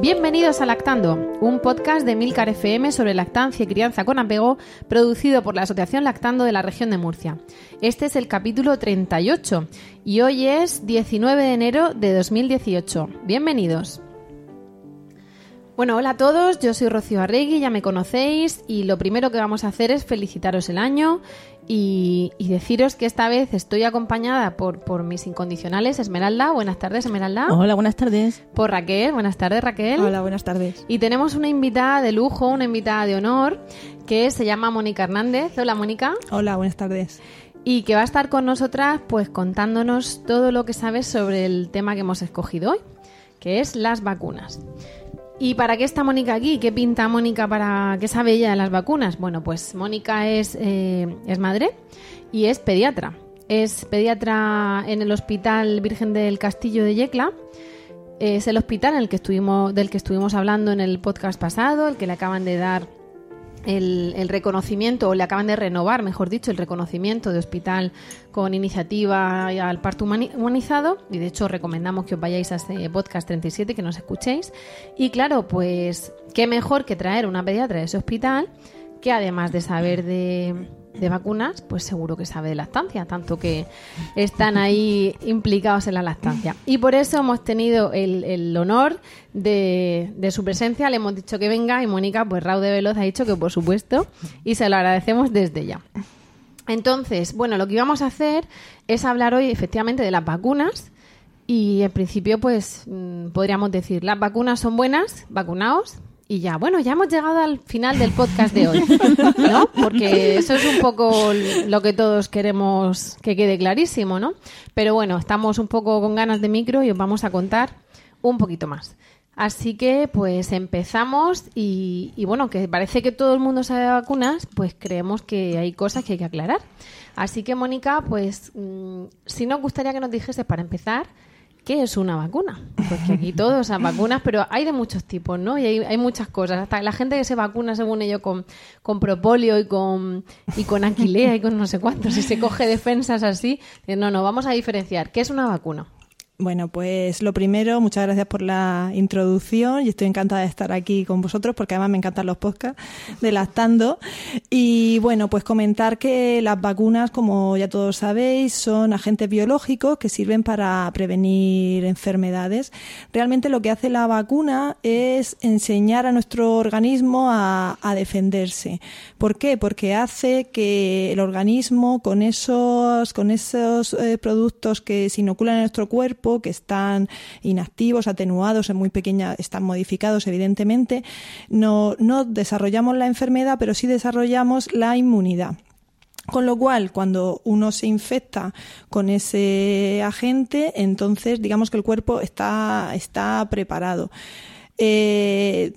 Bienvenidos a Lactando, un podcast de Milcar FM sobre lactancia y crianza con apego, producido por la Asociación Lactando de la región de Murcia. Este es el capítulo 38 y hoy es 19 de enero de 2018. Bienvenidos. Bueno, hola a todos, yo soy Rocío Arregui, ya me conocéis y lo primero que vamos a hacer es felicitaros el año y, deciros que esta vez estoy acompañada por, por, mis incondicionales Esmeralda. Buenas tardes, Esmeralda. Hola, buenas tardes. Por Raquel. Buenas tardes, Raquel. Hola, buenas tardes. Y tenemos una invitada de lujo, una invitada de honor, que se llama Mónica Hernández. Hola, Mónica. Hola, buenas tardes. Y que va a estar con nosotras, pues contándonos todo lo que sabes sobre el tema que hemos escogido hoy, que es las vacunas. ¿Y para qué está Mónica aquí? ¿Qué pinta Mónica para qué sabe ella de las vacunas? Bueno, pues Mónica es, eh, es madre y es pediatra. Es pediatra en el Hospital Virgen del Castillo de Yecla. Es el hospital en el que estuvimos, del que estuvimos hablando en el podcast pasado, el que le acaban de dar el, reconocimiento, o le acaban de renovar, mejor dicho, el reconocimiento de hospital con iniciativa al parto humanizado. Y de hecho, recomendamos que os vayáis a este podcast 37, que nos escuchéis. Y claro, pues, qué mejor que traer una pediatra de ese hospital que además de saber de, de vacunas, pues seguro que sabe de lactancia, tanto que están ahí implicados en la lactancia. Y por eso hemos tenido el, honor de, su presencia, le hemos dicho que venga y Mónica, pues Raúl de Veloz ha dicho que por supuesto y se lo agradecemos desde ya. Entonces, bueno, lo que íbamos a hacer es hablar hoy efectivamente de las vacunas y en principio pues mm, podríamos decir, las vacunas son buenas, vacunaos, y ya, bueno, ya hemos llegado al final del podcast de hoy, ¿no? Porque eso es un poco lo que todos queremos que quede clarísimo, ¿no? Pero bueno, estamos un poco con ganas de micro y os vamos a contar un poquito más. Así que, pues empezamos y, bueno, que parece que todo el mundo sabe de vacunas, pues creemos que hay cosas que hay que aclarar. Así que, Mónica, pues mm, si nos gustaría que nos dijese para empezar, ¿qué es una vacuna? Porque aquí todos, o sea, vacunas, pero hay de muchos tipos, ¿no? Y hay, muchas cosas. Hasta la gente que se vacuna, según ellos, con, con propolio y con, y con y con no sé cuántos, y se coge defensas así. No, no, vamos a diferenciar. ¿Qué es una vacuna? Bueno, pues lo primero, muchas gracias por la introducción y estoy encantada de estar aquí con vosotros porque además me encantan los podcasts de Lactando. Y bueno, pues comentar que las vacunas, como ya todos sabéis, son agentes biológicos que sirven para prevenir enfermedades. Realmente lo que hace la vacuna es enseñar a nuestro organismo a, defenderse. ¿Por qué? Porque hace que el organismo con esos, con esos eh, productos que se inoculan en nuestro cuerpo, que están inactivos, atenuados, en muy pequeña, están modificados evidentemente, no, no desarrollamos la enfermedad, pero sí desarrollamos la inmunidad. Con lo cual, cuando uno se infecta con ese agente, entonces digamos que el cuerpo está, está preparado. Eh,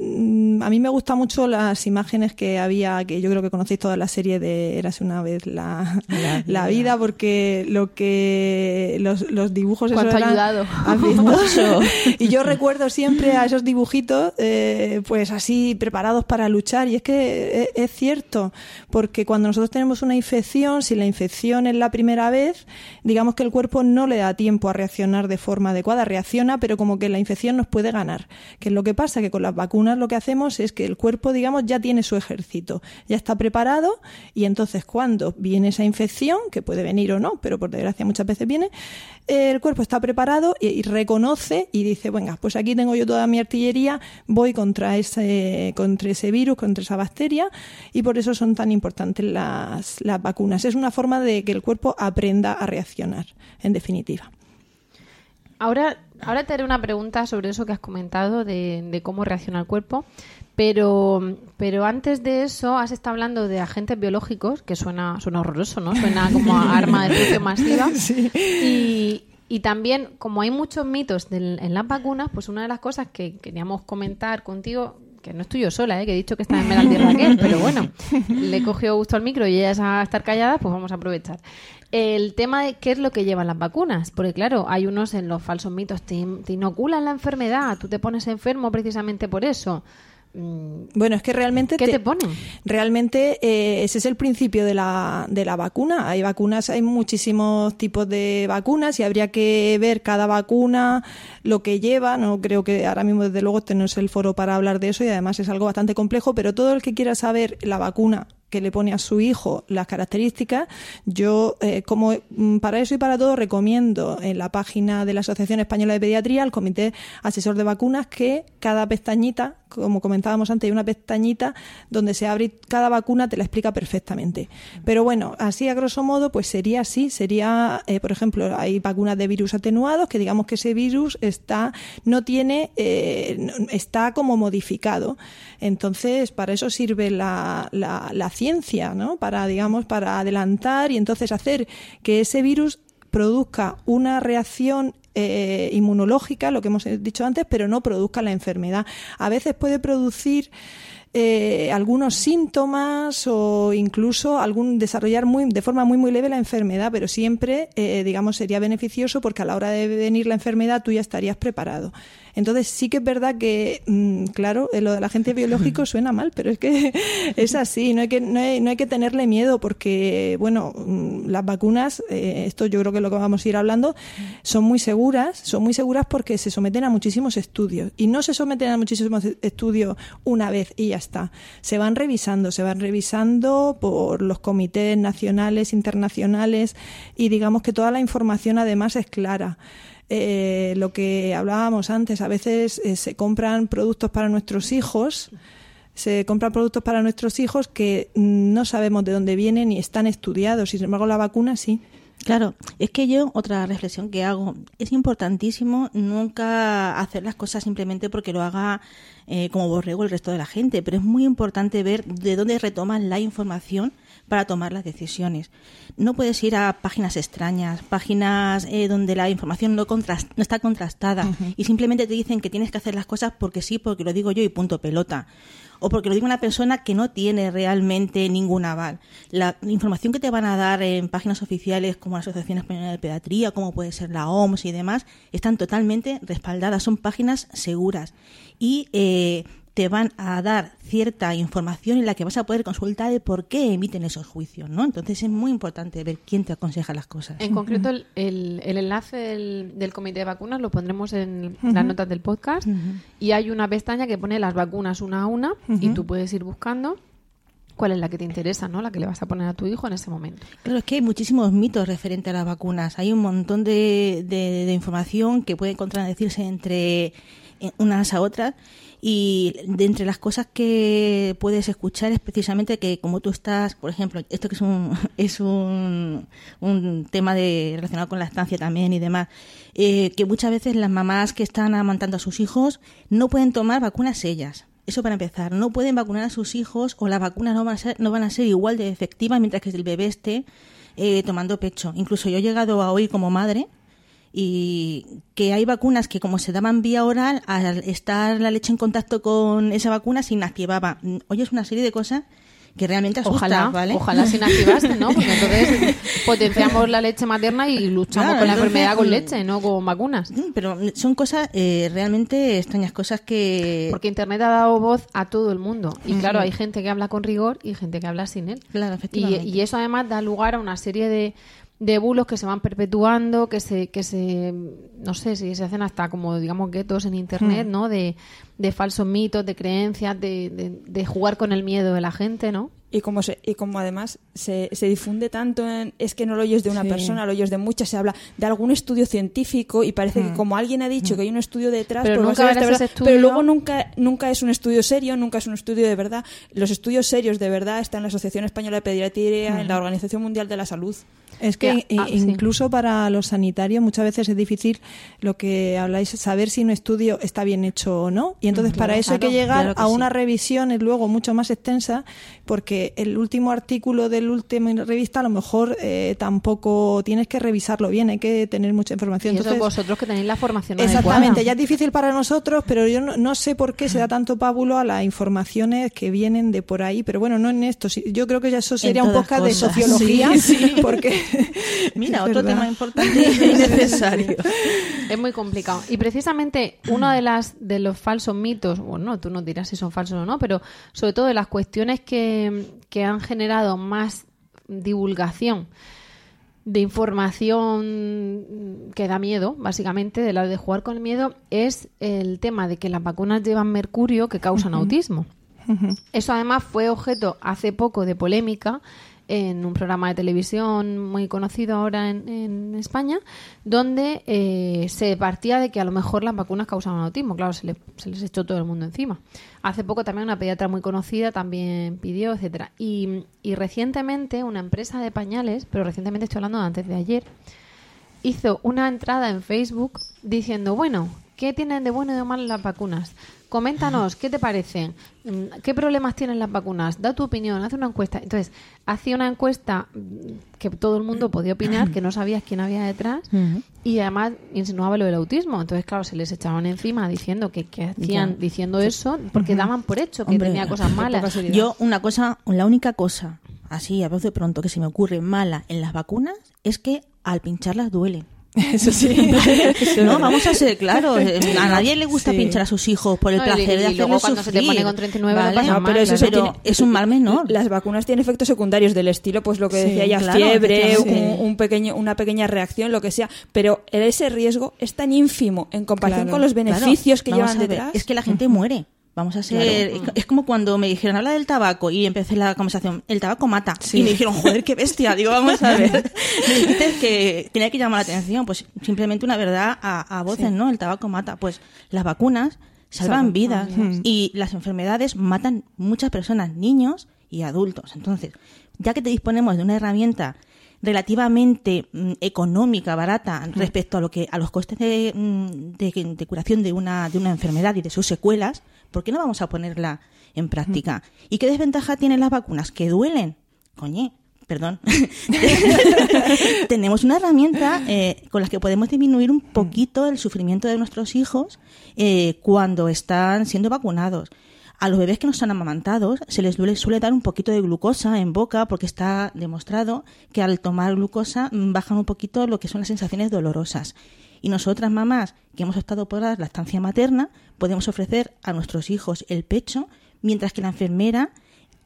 a mí me gustan mucho las imágenes que había, que yo creo que conocéis toda la serie de Érase una vez la, la, vida, porque lo que los, los dibujos... ¿Cuánto ha ayudado? y yo recuerdo siempre a esos dibujitos, eh, pues así, preparados para luchar. Y es que es, es, cierto, porque cuando nosotros tenemos una infección, si la infección es la primera vez, digamos que el cuerpo no le da tiempo a reaccionar de forma adecuada. Reacciona, pero como que la infección nos puede ganar, que es lo que pasa? Que con las vacunas lo que hacemos es que el cuerpo, digamos, ya tiene su ejército, ya está preparado y entonces cuando viene esa infección, que puede venir o no, pero por desgracia muchas veces viene, el cuerpo está preparado y, reconoce y dice, venga, pues aquí tengo yo toda mi artillería, voy contra ese, contra ese virus, contra esa bacteria y por eso son tan importantes las, las vacunas. Es una forma de que el cuerpo aprenda a reaccionar, en definitiva. Ahora, ahora te haré una pregunta sobre eso que has comentado de, cómo reacciona el cuerpo, Pero, pero antes de eso has estado hablando de agentes biológicos, que suena, suena horroroso, ¿no? Suena como a arma de destrucción masiva. Y, y también, como hay muchos mitos del- en las vacunas, pues una de las cosas que queríamos comentar contigo, que no estoy yo sola, ¿eh? que he dicho que está en Meraldi Raquel, pero bueno, le cogió gusto al micro y ella es a estar callada, pues vamos a aprovechar. El tema de qué es lo que llevan las vacunas, porque claro, hay unos en los falsos mitos, te, te inoculan la enfermedad, tú te pones enfermo precisamente por eso. Mm, Bueno, es que realmente ¿Qué te ponen? Realmente eh, ese es el principio de la, de la vacuna. Hay vacunas, hay muchísimos tipos de vacunas y habría que ver cada vacuna lo que lleva. No creo que ahora mismo, desde luego, este no es el foro para hablar de eso y además es algo bastante complejo, pero todo el que quiera saber la vacuna que le pone a su hijo las características, yo eh, como mm, para eso y para todo recomiendo en la página de la Asociación Española de Pediatría, el Comité Asesor de Vacunas, que cada pestañita, como comentábamos antes, hay una pestañita donde se abre cada vacuna te la explica perfectamente. Pero bueno, así a grosso modo, pues sería así, sería, eh, por ejemplo, hay vacunas de virus atenuados, que digamos que ese virus está, no tiene, eh, está como modificado. Entonces, para eso sirve la, la, la ciencia, ¿no? Para, digamos, para adelantar y entonces hacer que ese virus produzca una reacción eh, inmunológica, lo que hemos dicho antes, pero no produzca la enfermedad. A veces puede producir eh, algunos síntomas o incluso algún desarrollar muy de forma muy muy leve la enfermedad, pero siempre eh, digamos sería beneficioso porque a la hora de venir la enfermedad tú ya estarías preparado. Entonces sí que es verdad que, mm, claro, eh, lo del agente biológico suena mal, pero es que es así, no hay que, no hay, no hay que tenerle miedo porque, bueno, mm, las vacunas, eh, esto yo creo que es lo que vamos a ir hablando, son muy seguras, son muy seguras porque se someten a muchísimos estudios y no se someten a muchísimos estudios una vez y ya está. Se van revisando, se van revisando por los comités nacionales, internacionales y digamos que toda la información además es clara eh, lo que hablábamos antes, a veces eh, se compran productos para nuestros hijos, se compran productos para nuestros hijos que no sabemos de dónde vienen y están estudiados, y sin embargo la vacuna sí. Claro, es que yo otra reflexión que hago, es importantísimo nunca hacer las cosas simplemente porque lo haga eh, como borrego el resto de la gente, pero es muy importante ver de dónde retoman la información para tomar las decisiones. No puedes ir a páginas extrañas, páginas eh, donde la información no, contras- no está contrastada y simplemente te dicen que tienes que hacer las cosas porque sí, porque lo digo yo y punto pelota o porque lo diga una persona que no tiene realmente ningún aval. La información que te van a dar en páginas oficiales como la Asociación Española de Pediatría, como puede ser la OMS y demás, están totalmente respaldadas, son páginas seguras y eh, te van a dar cierta información en la que vas a poder consultar el por qué emiten esos juicios, ¿no? Entonces es muy importante ver quién te aconseja las cosas. En concreto, el, el- el enlace del, del comité de vacunas lo pondremos en las notas del podcast. Y hay una pestaña que pone las vacunas una a una y tú puedes ir buscando cuál es la que te interesa, ¿no? La que le vas a poner a tu hijo en ese momento. Claro, es que hay muchísimos mitos referentes a las vacunas. Hay un montón de, de- de información que puede contradecirse entre eh, unas a otras. Y de entre las cosas que puedes escuchar es precisamente que como tú estás, por ejemplo, esto que es un, es un, un tema de, relacionado con la estancia también y demás, eh, que muchas veces las mamás que están amamantando a sus hijos no pueden tomar vacunas ellas. Eso para empezar, no pueden vacunar a sus hijos o las vacunas no van a ser, no van a ser igual de efectivas mientras que el bebé esté eh, tomando pecho. Incluso yo he llegado a oír como madre y que hay vacunas que como se daban vía oral, al estar la leche en contacto con esa vacuna se inactivaba. Oye, es una serie de cosas que realmente asustan, Ojalá, ¿vale? ojalá se inactivaste, ¿no? Porque entonces potenciamos la leche materna y luchamos Claro, con la entonces, enfermedad con mm, leche, no con vacunas. Mm, Pero son cosas eh, realmente extrañas, cosas que... Porque Internet ha dado voz a todo el mundo. Y claro, hay gente que habla con rigor y gente que habla sin él. Claro, Y, efectivamente. y eso además da lugar a una serie de, de bulos que se van perpetuando, que se, que se, no sé, si se hacen hasta como, digamos, guetos en Internet, ¿no? De, de falsos mitos, de creencias, de, de, de jugar con el miedo de la gente, ¿no? y como se, y como además se, se difunde tanto en, es que no lo oyes de una Sí. persona, lo oyes de muchas, se habla de algún estudio científico y parece que como alguien ha dicho que hay un estudio detrás, Pero pues nunca esta ese verdad. pero estudio. luego nunca nunca es un estudio serio, nunca es un estudio de verdad. Los estudios serios de verdad están en la Asociación Española de Pediatría, en la Organización Mundial de la Salud. Es que Ya, i- ah, sí. incluso para los sanitarios muchas veces es difícil lo que habláis, saber si un estudio está bien hecho o no. Y entonces para eso hay que claro, llegar claro que a sí. una revisión luego mucho más extensa, porque el último artículo del último revista a lo mejor eh, tampoco tienes que revisarlo bien, hay que tener mucha información. Y eso Entonces, vosotros que tenéis la formación Exactamente, adecuada. ya es difícil para nosotros, pero yo no, no sé por qué se da tanto pábulo a las informaciones que vienen de por ahí, pero bueno, no en esto. sí, Yo creo que ya eso sería un podcast de sociología, Sí, sí. porque Mira, es otro verdad. tema importante y necesario. Es muy complicado. Y precisamente uno de las de los falsos mitos, bueno, tú nos dirás si son falsos o no, pero sobre todo de las cuestiones que, que han generado más divulgación de información que da miedo, básicamente, de la de jugar con el miedo, es el tema de que las vacunas llevan mercurio que causan autismo. Eso además fue objeto hace poco de polémica en un programa de televisión muy conocido ahora en, España, donde eh, se partía de que a lo mejor las vacunas causaban autismo. Claro, se les echó todo el mundo encima. Hace poco también una pediatra muy conocida también pidió, etcétera. Y, y recientemente una empresa de pañales, pero recientemente estoy hablando de antes de ayer, hizo una entrada en Facebook diciendo, bueno, ¿qué tienen de bueno y de malo las vacunas? Coméntanos, ¿qué te parecen? Mm, ¿Qué problemas tienen las vacunas? Da tu opinión, haz una encuesta. Entonces, hacía una encuesta mm, que todo el mundo podía opinar, que no sabías quién había detrás, y además insinuaba lo del autismo. Entonces, claro, se les echaban encima diciendo que, que hacían diciendo eso, porque daban por hecho que Hombre, tenía cosas malas. Yo, una cosa, la única cosa, así a voz de pronto, que se me ocurre mala en las vacunas es que al pincharlas duele. eso sí. no, vamos a ser claros. eh, A nadie le gusta Sí. pinchar a sus hijos por el No, placer y de luego hacerles cuando se te sufrir. pone con 39 lo ¿vale? No, mal, pero eso se Pero tiene- es un mal menor. Las vacunas tienen efectos secundarios del estilo, pues lo que Sí, decía ya, claro, fiebre, un, un pequeño, una pequeña reacción, lo que sea. Pero ese riesgo es tan ínfimo en comparación Claro, con los Claro, beneficios que llevan detrás. Es que la gente muere. Vamos a ser. es- Es como cuando me dijeron habla del tabaco y empecé la conversación. El tabaco mata. Sí. Y me dijeron, joder, qué bestia. Digo, vamos a ver. me dijiste que tenía que llamar la atención. Pues simplemente una verdad a, a voces, ¿no? El tabaco mata. Pues las vacunas salvan Salvan vidas y las enfermedades matan muchas personas, niños y adultos. Entonces, ya que te disponemos de una herramienta relativamente mm, económica, barata respecto a lo que a los costes de, mm, de- de curación de una de una enfermedad y de sus secuelas, ¿por qué no vamos a ponerla en práctica? ¿Y qué desventaja tienen las vacunas? Que duelen. Coñe, perdón. Tenemos una herramienta eh, con la que podemos disminuir un poquito el sufrimiento de nuestros hijos eh, cuando están siendo vacunados. A los bebés que no son amamantados se les duele- suele dar un poquito de glucosa en boca porque está demostrado que al tomar glucosa mm, bajan un poquito lo que son las sensaciones dolorosas. Y nosotras, mamás, que hemos optado por la lactancia materna, podemos ofrecer a nuestros hijos el pecho, mientras que la enfermera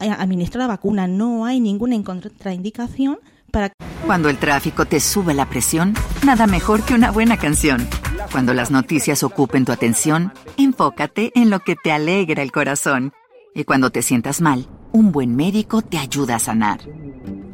eh, administra la vacuna. No hay ninguna contraindicación para Cuando el tráfico te sube la presión, nada mejor que una buena canción. Cuando las noticias ocupen tu atención, enfócate en lo que te alegra el corazón. Y cuando te sientas mal, un buen médico te ayuda a sanar.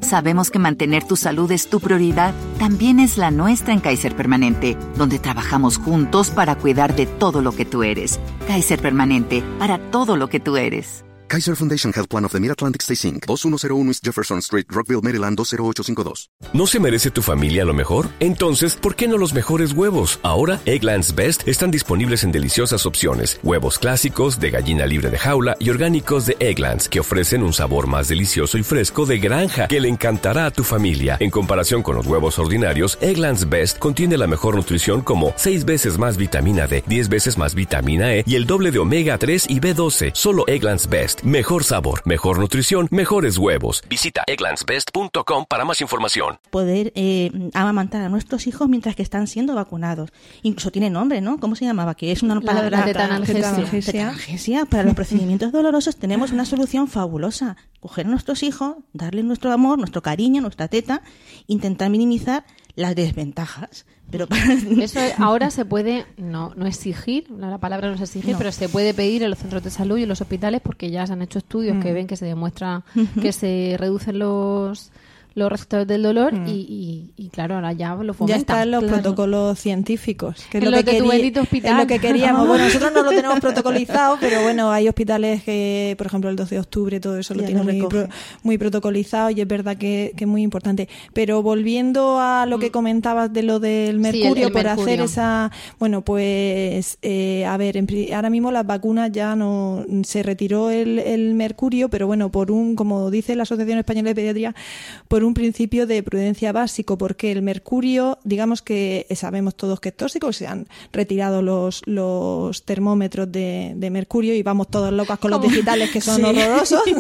Sabemos que mantener tu salud es tu prioridad, también es la nuestra en Kaiser Permanente, donde trabajamos juntos para cuidar de todo lo que tú eres. Kaiser Permanente, para todo lo que tú eres. Kaiser Foundation Health Plan of the Mid-Atlantic Stay Inc., 2101 East Jefferson Street, Rockville, Maryland 20852. ¿No se merece tu familia lo mejor? Entonces, ¿por qué no los mejores huevos? Ahora, Egglands Best están disponibles en deliciosas opciones. Huevos clásicos, de gallina libre de jaula y orgánicos de Egglands, que ofrecen un sabor más delicioso y fresco de granja que le encantará a tu familia. En comparación con los huevos ordinarios, Egglands Best contiene la mejor nutrición como 6 veces más vitamina D, 10 veces más vitamina E y el doble de omega 3 y B12. Solo Egglands Best. Mejor sabor, mejor nutrición, mejores huevos. Visita egglandsbest.com para más información. poder eh, amamantar a nuestros hijos mientras que están siendo vacunados. Incluso tiene nombre, ¿no? ¿Cómo se llamaba? Que es una La- palabra... la tetanalgesia. Tetanalgesia. Tetanalgesia. Para los procedimientos dolorosos tenemos una solución fabulosa. Coger a nuestros hijos, darles nuestro amor, nuestro cariño, nuestra teta, intentar minimizar las desventajas. Pero Eso ahora se puede, no, no exigir, la palabra no es exigir, No. pero se puede pedir en los centros de salud y en los hospitales porque ya se han hecho estudios Mm. que ven que se demuestra que se reducen los los resultados del dolor Mm. y, y, y claro, ahora ya lo Ya fomentan. están los Claro. protocolos científicos, que es En lo que, de querí- hospital. es lo que queríamos. Bueno, nosotros no lo tenemos protocolizado, pero bueno, hay hospitales que, por ejemplo, el 12 de octubre, todo eso lo Ya tienen muy, pro- muy protocolizado y es verdad que, que es muy importante. Pero volviendo a lo que comentabas de lo del Mm. Sí, el- mercurio, el por mercurio. hacer esa... Bueno, pues, eh, a ver, en ahora mismo las vacunas ya no... Se retiró el, el mercurio, pero bueno, por un, como dice la Asociación Española de Pediatría, por un principio de prudencia básico, porque el mercurio, digamos que sabemos todos que es tóxico, se han retirado los, los termómetros de, de mercurio y vamos todos locas con los ¿Cómo? digitales que son Sí. horrorosos.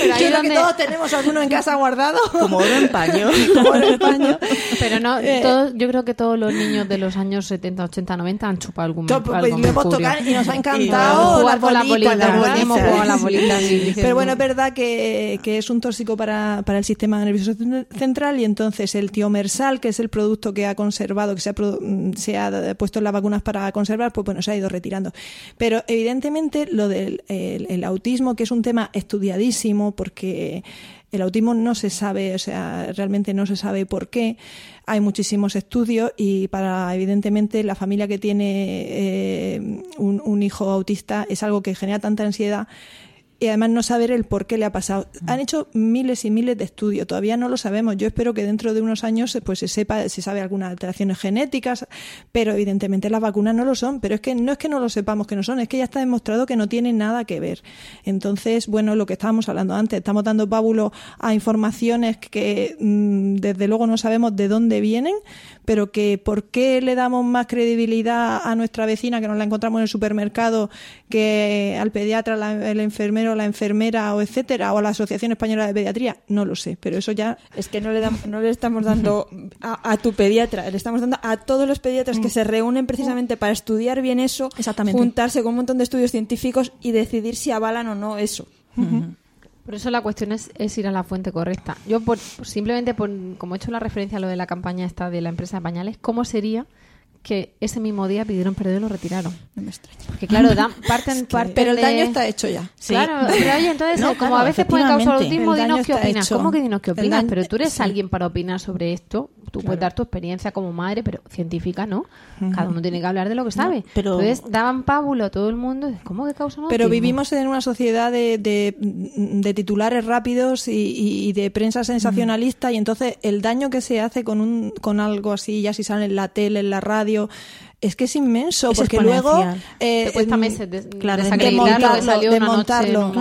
Pero ahí Yo creo que todos tenemos alguno en casa guardado. como oro en paño. Como en España. Pero no, Eh, todos- yo creo que todos los niños de los años 70, 80, 90 han chupado algún, To- algo pues, hemos tocado y nos ha encantado jugar las con las bolitas, Pero bueno, es verdad que, que es un tóxico para, para el sistema nervioso cen- central y entonces el tiomersal, que es el producto que ha conservado, que se ha, mm, se ha puesto en las vacunas para conservar, pues bueno, se ha ido retirando. Pero evidentemente lo del el, el autismo, que es un tema estudiadísimo porque el autismo no se sabe, o sea, realmente no se sabe por qué. Hay muchísimos estudios y para, evidentemente, la familia que tiene eh, un hijo autista es algo que genera tanta ansiedad y además no saber el por qué le ha pasado. Han hecho miles y miles de estudios, todavía no lo sabemos. Yo espero que dentro de unos años pues se sepa, se sabe algunas alteraciones genéticas, pero evidentemente las vacunas no lo son. Pero es que no es que no lo sepamos que no son, es que ya está demostrado que no tienen nada que ver. Entonces, bueno, lo que estábamos hablando antes, estamos dando pábulo a informaciones que mm, desde luego no sabemos de dónde vienen, pero que por qué le damos más credibilidad a nuestra vecina que nos la encontramos en el supermercado que al pediatra, la- el enfermero, la enfermera o etcétera, o a la Asociación Española de Pediatría, no lo sé, pero eso ya Es que no le, dam- no le estamos dando a, a tu pediatra, le estamos dando a todos los pediatras que se reúnen precisamente para estudiar bien eso, Exactamente. juntarse con un montón de estudios científicos y decidir si avalan o no eso. Por eso la cuestión es, ir a la fuente correcta. Yo, por, simplemente, por, como he hecho la referencia a lo de la campaña esta de la empresa de pañales, ¿cómo sería que ese mismo día pidieron perdón y lo retiraron? No me extraña. Porque claro, dan, parten, parten pero el de- daño está hecho ya. Sí. Claro, pero oye, entonces, No, como claro, a veces pueden causar autismo, El dinos qué opinas. hecho. ¿Cómo que dinos qué opinas? daño- Pero tú eres sí. alguien para opinar sobre esto. Tú puedes dar tu experiencia como madre, pero científica no. Cada uno tiene que hablar de lo que sabe. pero- Entonces daban pábulo a todo el mundo. ¿Cómo que causan Pero autismo? vivimos en una sociedad de, de- de titulares rápidos y, y- y de prensa sensacionalista y entonces el daño que se hace con, un, con algo así, ya si sale en la tele, en la radio, es que es inmenso, Es porque luego... eh, Te cuesta mm, meses de, claro, desmontarlo.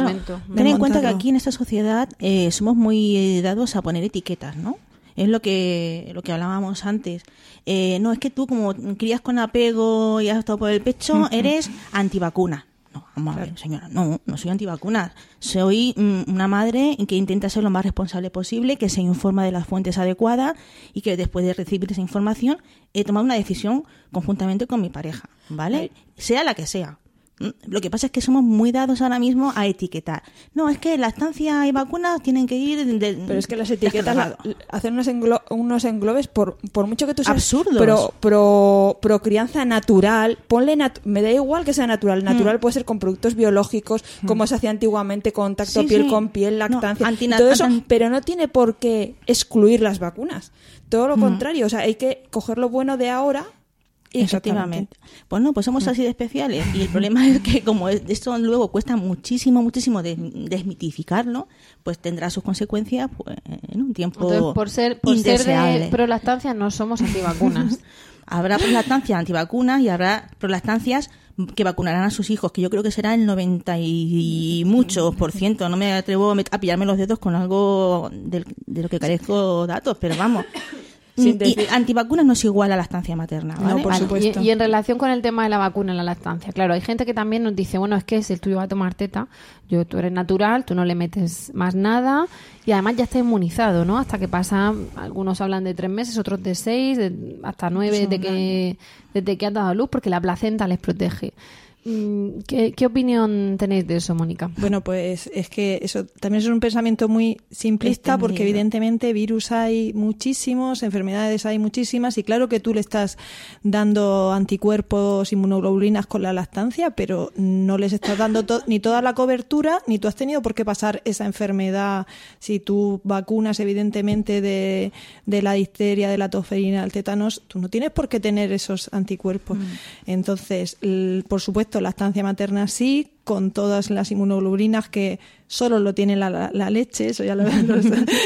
Ten en cuenta que aquí en esta sociedad eh, somos muy eh, dados a poner etiquetas, ¿no? Es lo que, lo que hablábamos antes. Eh, no, es que tú como crías con apego y has estado por el pecho, eres antivacuna. No, vamos a ver, señora, no, no soy antivacuna. Soy mm, una madre que intenta ser lo más responsable posible, que se informa de las fuentes adecuadas y que después de recibir esa información he tomado una decisión conjuntamente con mi pareja, ¿vale? Sea la que sea. Mm, Lo que pasa es que somos muy dados ahora mismo a etiquetar. No, es que lactancia y vacunas tienen que ir de, de- Pero es que las etiquetas la- hacen unos, englo- unos englobes por, por mucho que tú seas Absurdos. pro, pro, pro crianza natural, ponle nat- me da igual que sea natural, natural Mm. puede ser con productos biológicos, como se hacía antiguamente, contacto Sí, piel sí. con piel, lactancia, todo eso, pero no tiene por qué excluir las vacunas. Todo Mm. lo contrario, o sea, hay que coger lo bueno de ahora Efectivamente. Pues no, pues somos así de especiales. Y el problema es que como es- esto luego cuesta muchísimo, muchísimo des- desmitificarlo, pues tendrá sus consecuencias pues, en un tiempo Entonces, por ser, por ser indeseable. de prolactancia, no somos antivacunas. Habrá prolactancias antivacunas y habrá prolactancias que vacunarán a sus hijos, que yo creo que será el 90 y muchos por ciento. No me atrevo a pillarme los dedos con algo del- de, lo que carezco datos, pero vamos. Decir- antivacunas no es igual a lactancia materna, No. Y, y en relación con el tema de la vacuna en la lactancia, claro, hay gente que también nos dice, bueno, es que si el tuyo va a tomar teta, yo, tú eres natural, tú no le metes más nada y además ya está inmunizado, ¿no? Hasta que pasa, algunos hablan de tres meses, otros de seis, de- hasta nueve, de que, desde que han dado a luz, porque la placenta les protege. Mm, ¿Qué, qué opinión tenéis de eso, Mónica? Bueno, pues es que eso también es un pensamiento muy simplista Extendido. porque evidentemente virus hay muchísimos, enfermedades hay muchísimas y claro que tú le estás dando anticuerpos, inmunoglobulinas con la lactancia, pero no les estás dando to- ni toda la cobertura ni tú has tenido por qué pasar esa enfermedad si tú vacunas evidentemente de, de la difteria, de la tosferina, del tétanos, tú no tienes por qué tener esos anticuerpos. Entonces, l- por supuesto, lactancia materna sí, con todas las inmunoglobulinas que solo lo tiene la, la- la leche, eso ya lo, lo-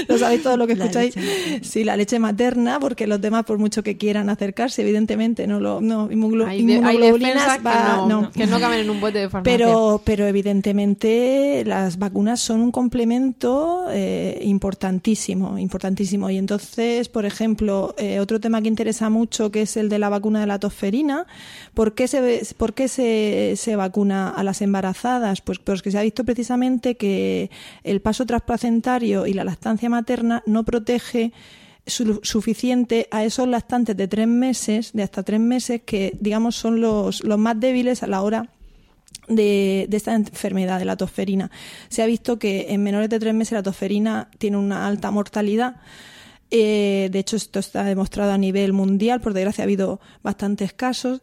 lo sabéis todo lo que La escucháis. materna. Sí, la leche materna, porque los demás, por mucho que quieran acercarse, evidentemente no lo no, inmunoglo- Hay, de- hay inmunoglobulinas que, no, que no caben en un bote de farmacia. pero, pero evidentemente las vacunas son un complemento eh, importantísimo, importantísimo. Y entonces, por ejemplo, eh, otro tema que interesa mucho, que es el de la vacuna de la tosferina, ¿por qué se, por qué se, se vacuna a las embarazadas? Pues porque se ha visto precisamente que el paso transplacentario y la lactancia materna no protege su- suficiente a esos lactantes de tres meses, de hasta tres meses, que digamos son los, los más débiles a la hora de, de esta enfermedad de la tosferina. Se ha visto que en menores de tres meses la tosferina tiene una alta mortalidad. Eh, de hecho, esto está demostrado a nivel mundial. Por desgracia, ha habido bastantes casos.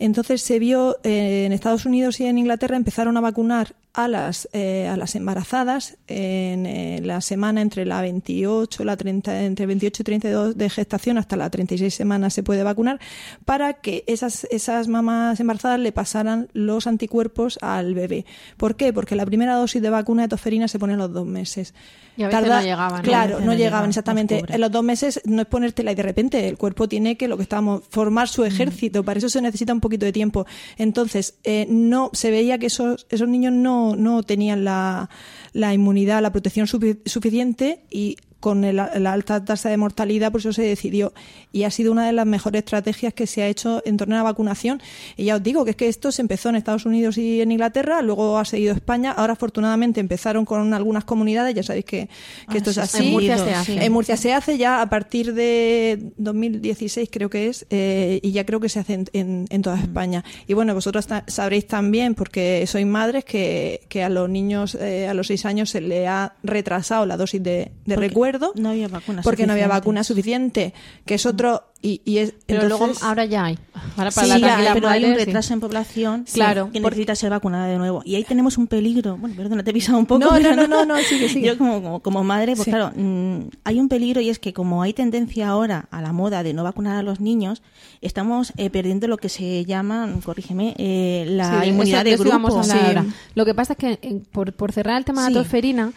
Entonces se vio eh, en Estados Unidos y en Inglaterra empezaron a vacunar a las, eh, a las embarazadas en eh, la semana entre la 28, la 30, entre 28 y 32 de gestación hasta la 36 semanas se puede vacunar para que esas, esas mamás embarazadas le pasaran los anticuerpos al bebé. ¿Por qué? Porque la primera dosis de vacuna de tosferina se pone a los dos meses. Y a veces no Claro, no no llegaban llegaban, exactamente. En los dos meses no es ponértela y de repente el cuerpo tiene que lo que estábamos formar su ejército. Para eso se necesita un poquito de tiempo. Entonces eh, no se veía que esos esos niños no no tenían la, la inmunidad, la protección sufi- suficiente y con el- la alta tasa de mortalidad, por eso se decidió. Y ha sido una de las mejores estrategias que se ha hecho en torno a la vacunación. Y ya os digo que es que esto se empezó en Estados Unidos y en Inglaterra, luego ha seguido España. Ahora, afortunadamente, empezaron con algunas comunidades. Ya sabéis que, que Ah, esto es sí, así. En Murcia se hace. En Murcia se hace ya a partir de 2016, creo que es, eh, y ya creo que se hace en, en- en toda España. Y bueno, vosotros ta- sabréis también, porque sois madres, que, que a los niños eh, a los seis años se le ha retrasado la dosis de, de Porque no había vacunas Porque no había vacuna suficiente, que es otro. Y, y es, Pero luego ahora ya hay. Ahora para Sí, la ya, pero hay un sí. retraso en población Claro, que por- necesita ser vacunada de nuevo. Y ahí tenemos un peligro. Bueno, perdona, te he pisado un poco. No, pero no, no, no, no, sigue, sigue. Yo como, como, como madre, pues Sí. claro, mm, hay un peligro y es que como hay tendencia ahora a la moda de no vacunar a los niños, estamos eh, perdiendo lo que se llama, corrígeme, eh, la Sí, inmunidad eso- de grupo. Lo que pasa es que, en- por, por cerrar el tema de la tosferina,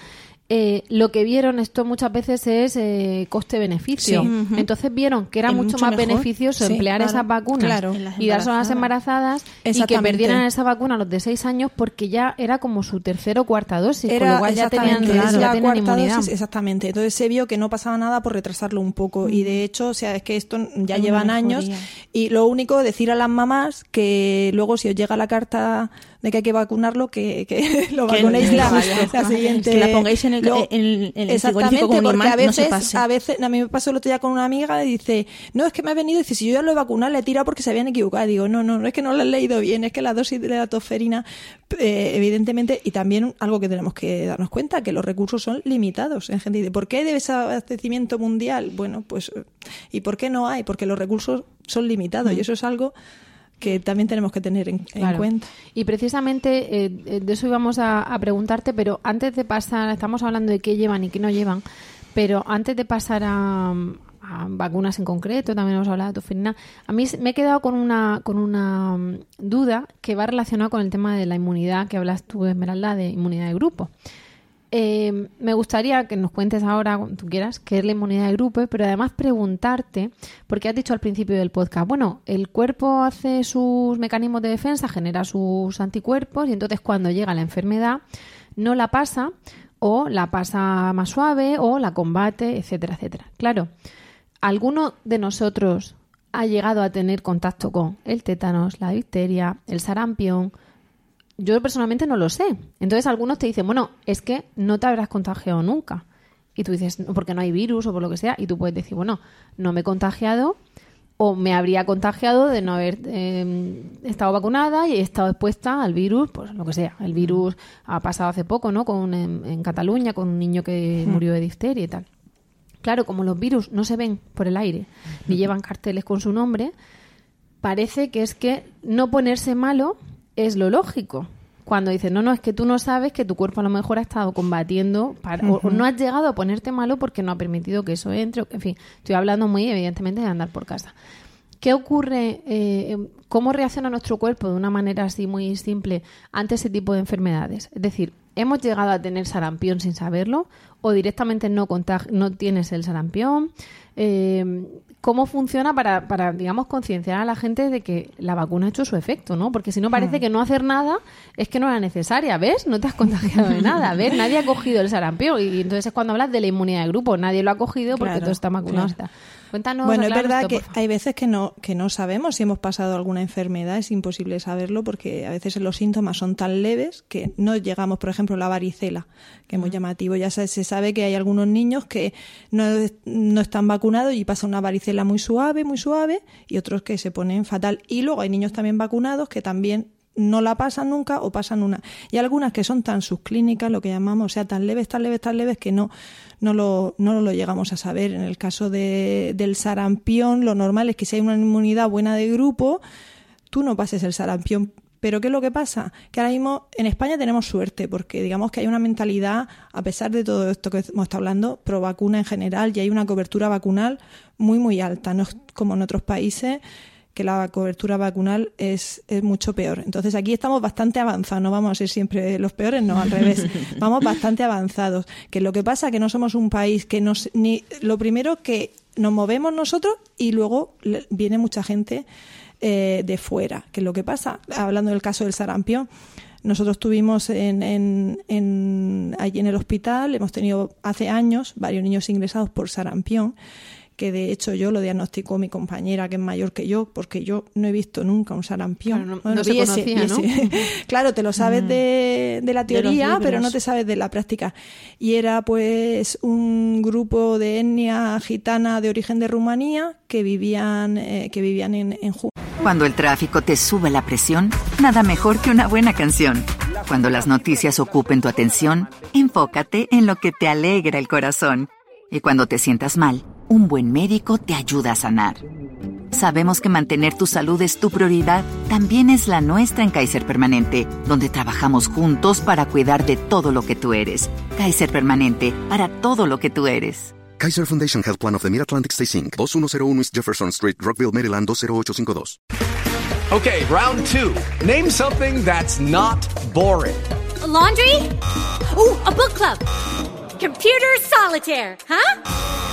eh, lo que vieron esto muchas veces es eh, coste-beneficio. Sí. Entonces vieron que era mucho, mucho más mejor. beneficioso Sí, emplear claro, esas vacunas claro. Y dárselo a las embarazadas y que perdieran esa vacuna a los de 6 años porque ya era como su tercera o cuarta dosis, con Era lo cual ya tenían, ya la tenían cuarta inmunidad. dosis, exactamente. Entonces se vio que no pasaba nada por retrasarlo un poco. Y de hecho, o sea, es que esto ya llevan años. Y lo único, decir a las mamás que luego si os llega la carta de que hay que vacunarlo, que, que lo Que vacunéis lo la, vaya. la siguiente. Que la pongáis en el- en en el exactamente, porque a imán, no se veces, a veces, a mí me pasó el otro día con una amiga y dice, no, es que me ha venido y dice, si yo ya lo he vacunado, le he tirado porque se habían equivocado. Digo, no, no, no es que no lo he leído bien, es que la dosis de la tosferina, eh, evidentemente, y también algo que tenemos que darnos cuenta, que los recursos son limitados. En gente dice, ¿por qué debe ese abastecimiento mundial? Bueno, pues, ¿y por qué no hay? Porque los recursos son limitados y eso es algo que también tenemos que tener en, en cuenta. Y precisamente eh, de eso íbamos a, a preguntarte, pero antes de pasar, estamos hablando de qué llevan y qué no llevan, pero antes de pasar a, a vacunas en concreto, también hemos hablado de tosferina, a mí me he quedado con una, con una mm, duda que va relacionada con el tema de la inmunidad que hablas tú, Esmeralda, de inmunidad de grupo. Eh, me gustaría que nos cuentes ahora, cuando tú quieras, qué es la inmunidad de grupo, pero además preguntarte, porque has dicho al principio del podcast, bueno, el cuerpo hace sus mecanismos de defensa, genera sus anticuerpos y entonces cuando llega la enfermedad no la pasa o la pasa más suave o la combate, etcétera, etcétera. Claro, ¿alguno de nosotros ha llegado a tener contacto con el tétanos, la difteria, el sarampión, yo personalmente no lo sé. Entonces algunos te dicen, bueno, es que no te habrás contagiado nunca. Y tú dices, "No, porque no hay virus o por lo que sea. Y tú puedes decir, bueno, no me he contagiado o me habría contagiado de no haber eh, estado vacunada y he estado expuesta al virus, pues lo que sea. El virus ha pasado hace poco, ¿no? Con, en, en Cataluña, con un niño que murió de difteria y tal. Claro, como los virus no se ven por el aire, ni llevan carteles con su nombre, parece que es que no ponerse malo es lo lógico. Cuando dices, no, no, es que tú no sabes que tu cuerpo a lo mejor ha estado combatiendo para, o- o, no has llegado a ponerte malo porque no ha permitido que eso entre. En fin, estoy hablando muy evidentemente de andar por casa. ¿Qué ocurre? eh, ¿Cómo reacciona nuestro cuerpo de una manera así muy simple ante ese tipo de enfermedades? Es decir, ¿hemos llegado a tener sarampión sin saberlo? ¿O directamente no, no tienes el sarampión? Eh, ¿Cómo funciona para, para, digamos, concienciar a la gente de que la vacuna ha hecho su efecto, ¿no? Porque si no parece que no hacer nada es que no era necesaria, ¿ves? No te has contagiado de nada, ¿ves? Nadie ha cogido el sarampión y entonces es cuando hablas de la inmunidad de grupo, nadie lo ha cogido porque Claro, todos están vacunados. claro. Cuéntanos, Bueno, es verdad esto, que hay veces que no, que no sabemos si hemos pasado alguna enfermedad, es imposible saberlo porque a veces los síntomas son tan leves que no llegamos, por ejemplo, la varicela, que es muy llamativo. Ya se, se sabe que hay algunos niños que no, no están vacunados y pasa una varicela muy suave, muy suave, y otros que se ponen fatal. Y luego hay niños también vacunados que también no la pasan nunca o pasan una. Y algunas que son tan subclínicas, lo que llamamos, o sea, tan leves, tan leves, tan leves que no, no, lo, no lo llegamos a saber. En el caso de, del sarampión, lo normal es que si hay una inmunidad buena de grupo, tú no pases el sarampión. Pero ¿qué es lo que pasa? Que ahora mismo en España tenemos suerte, porque digamos que hay una mentalidad, a pesar de todo esto que hemos estado hablando, pro vacuna en general, y hay una cobertura vacunal muy, muy alta. No es como en otros países que la cobertura vacunal es, es mucho peor. Entonces aquí estamos bastante avanzados, no vamos a ser siempre los peores, no, al revés. Vamos bastante avanzados. Que lo que pasa que no somos un país que nos ni lo primero que nos movemos nosotros y luego viene mucha gente eh, de fuera. Que lo que pasa, hablando del caso del sarampión, nosotros tuvimos en, en, en- allí en el hospital, hemos tenido hace años varios niños ingresados por sarampión, que de hecho yo lo diagnosticó mi compañera, que es mayor que yo, porque yo no he visto nunca un sarampión. Claro, no- no se conocía, ¿no? claro, te lo sabes de, de la De los teoría, pero no te sabes de la práctica. Y era pues un grupo de etnia gitana de origen de Rumanía que vivían, eh, que vivían en, en Ju- Cuando el tráfico te sube la presión, nada mejor que una buena canción. Cuando las noticias ocupen tu atención, enfócate en lo que te alegra el corazón. Y cuando te sientas mal, un buen médico te ayuda a sanar. Sabemos que mantener tu salud es tu prioridad, también es la nuestra en Kaiser Permanente, donde trabajamos juntos para cuidar de todo lo que tú eres. Kaiser Permanente, para todo lo que tú eres. Kaiser Foundation Health Plan of the Mid-Atlantic Stay Inc., 2101 East Jefferson Street, Rockville, Maryland, 20852. Okay, round two. Name something that's not boring. A laundry? Ooh, a book club. Computer solitaire, huh?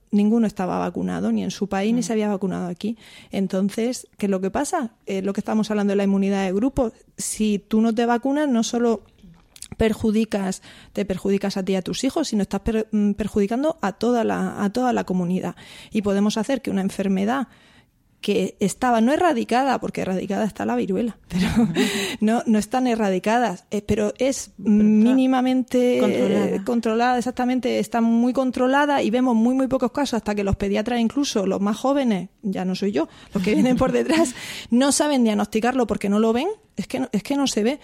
ninguno estaba vacunado ni en su país ni se había vacunado aquí. Entonces, ¿qué es lo que pasa? Eh, lo que estamos hablando de la inmunidad de grupo, si tú no te vacunas no solo perjudicas te perjudicas a ti y a tus hijos, sino estás per- mm, perjudicando a toda la a toda la comunidad y podemos hacer que una enfermedad que estaba no erradicada, porque erradicada está la viruela, pero no, no están erradicadas, eh, pero es mínimamente Controlada. eh, controlada, exactamente, está muy controlada y vemos muy, muy pocos casos hasta que los pediatras, incluso los más jóvenes, ya no soy yo, los que vienen por detrás, no saben diagnosticarlo porque no lo ven, es que no, es que no se ve.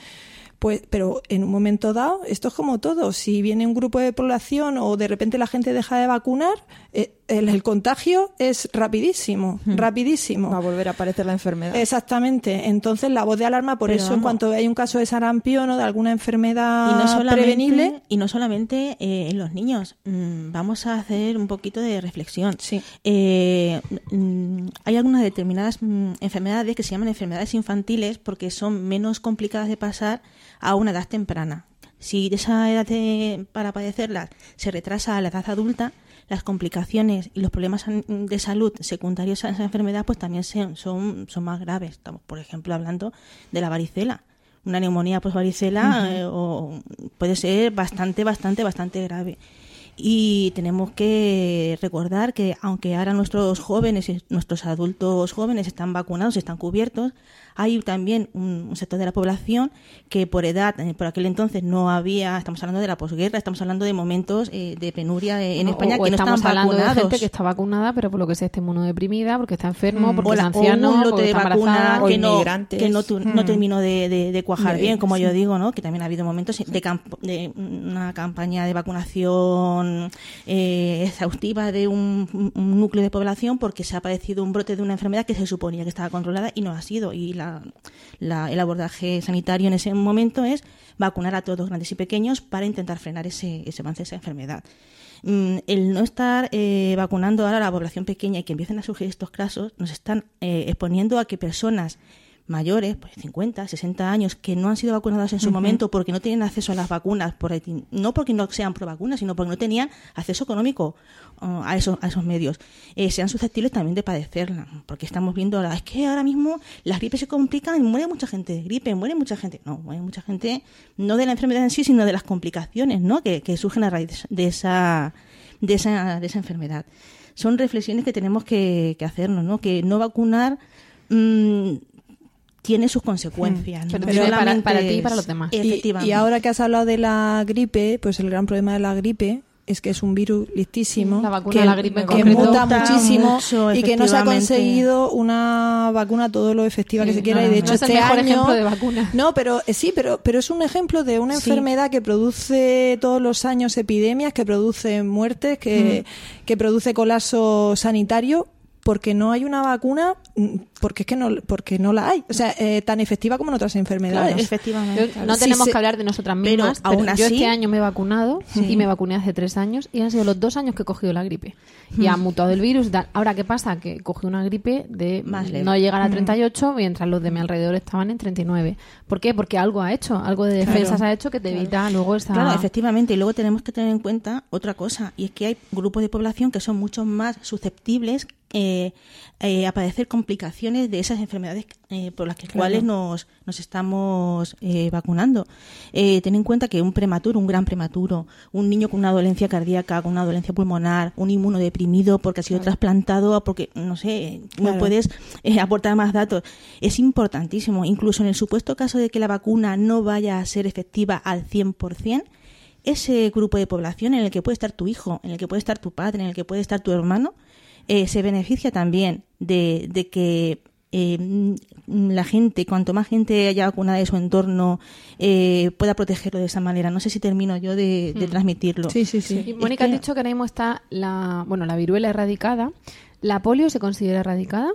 Pues, pero en un momento dado, esto es como todo. Si viene un grupo de población o de repente la gente deja de vacunar, eh, el, el contagio es rapidísimo, rapidísimo. Va a volver a aparecer la enfermedad. Exactamente. Entonces, la voz de alarma, por Pero eso, en cuanto hay un caso de sarampión o de alguna enfermedad y no solamente, prevenible, y no solamente eh, en los niños. Mm, vamos a hacer un poquito de reflexión. Sí. Eh, mm, hay algunas determinadas mm, enfermedades que se llaman enfermedades infantiles porque son menos complicadas de pasar a una edad temprana. Si esa edad de- para padecerlas se retrasa a la edad adulta, las complicaciones y los problemas de salud secundarios a esa enfermedad pues también se- son, son más graves. Estamos, por ejemplo, hablando de la varicela. una neumonía por varicela eh, o puede ser bastante, bastante, bastante grave. Y tenemos que recordar que aunque ahora nuestros jóvenes y nuestros adultos jóvenes están vacunados, están cubiertos, hay también un, un sector de la población que por edad, eh, por aquel entonces no había, estamos hablando de la posguerra, estamos hablando de momentos eh, de penuria eh, en O- España o que no estamos hablando vacunados. de gente que está vacunada, pero por lo que sea está inmunodeprimida, porque está enfermo, porque o, es la- o anciano, un lote porque de está vacuna o que no, que no, tu- no Mm. terminó de, de- de cuajar De- bien, como sí. yo digo, ¿no? que también ha habido momentos de, de una campaña de vacunación eh, exhaustiva de un, un núcleo de población porque se ha padecido un brote de una enfermedad que se suponía que estaba controlada y no ha sido. Y la, el abordaje sanitario en ese momento es vacunar a todos, grandes y pequeños, para intentar frenar ese, ese avance de esa enfermedad. Mm, el no estar eh, vacunando ahora a la población pequeña y que empiecen a surgir estos casos nos están eh, exponiendo a que personas mayores, pues 50, 60 años, que no han sido vacunadas en su momento porque no tienen acceso a las vacunas, por, no porque no sean pro vacunas, sino porque no tenían acceso económico uh, a, esos, a esos medios, eh, sean susceptibles también de padecerla. Porque estamos viendo ahora, es que ahora mismo las gripes se complican y muere mucha gente de gripe, muere mucha gente. No, muere mucha gente no de la enfermedad en sí, sino de las complicaciones ¿no? que, que surgen a raíz de esa, de esa, de esa enfermedad. Son reflexiones que tenemos que, que hacernos, ¿no? que no vacunar. mm, tiene sus consecuencias. Pero no tiene para- ti y para es- los demás. Y, Efectivamente. y ahora que has hablado de la gripe, pues el gran problema de la gripe es que es un virus listísimo La vacuna que, de la gripe que muta Muta muchísimo mucho, y que no se ha conseguido una vacuna todo lo efectiva que se quiera no, y de no hecho es el este mejor año ejemplo de vacuna. no pero eh, sí pero pero es un ejemplo de una Sí. enfermedad que produce todos los años epidemias que produce muertes que, que produce colapso sanitario porque no hay una vacuna mm, porque es que no porque no la hay o sea eh, tan efectiva como en otras enfermedades Claro, efectivamente. No tenemos que hablar de nosotras pero mismas, pero, aún yo así- este año me he vacunado y me vacuné hace tres años y han sido los dos años que he cogido la gripe. Y ha mutado el virus. y tal. Ahora, ¿qué pasa? Que cogí una gripe de Más leve. no llegar a 38 mientras los de mi alrededor estaban en 39. ¿Por qué? Porque algo ha hecho, algo de defensas ha hecho que te evita luego esa... Claro, efectivamente. Y luego tenemos que tener en cuenta otra cosa, y es que hay grupos de población que son mucho más susceptibles eh, eh, a padecer complicaciones de esas enfermedades eh, por las que cuales nos, nos estamos eh, vacunando. Eh, ten en cuenta que un prematuro, un gran prematuro, un niño con una dolencia cardíaca, con una dolencia pulmonar, un inmunodeprimido porque ha sido trasplantado, o porque, no sé, no Claro. puedes eh, aportar más datos, es importantísimo. Incluso en el supuesto caso de que la vacuna no vaya a ser efectiva al 100%, ese grupo de población en el que puede estar tu hijo, en el que puede estar tu padre, en el que puede estar tu hermano, eh, se beneficia también de, de que eh, mm, la gente, cuanto más gente haya vacunada de su entorno, eh, pueda protegerlo de esa manera. No sé si termino yo de, de transmitirlo. sí sí sí Y Mónica, has que- dicho que ahora mismo está la, bueno, la viruela erradicada. ¿La polio se considera erradicada?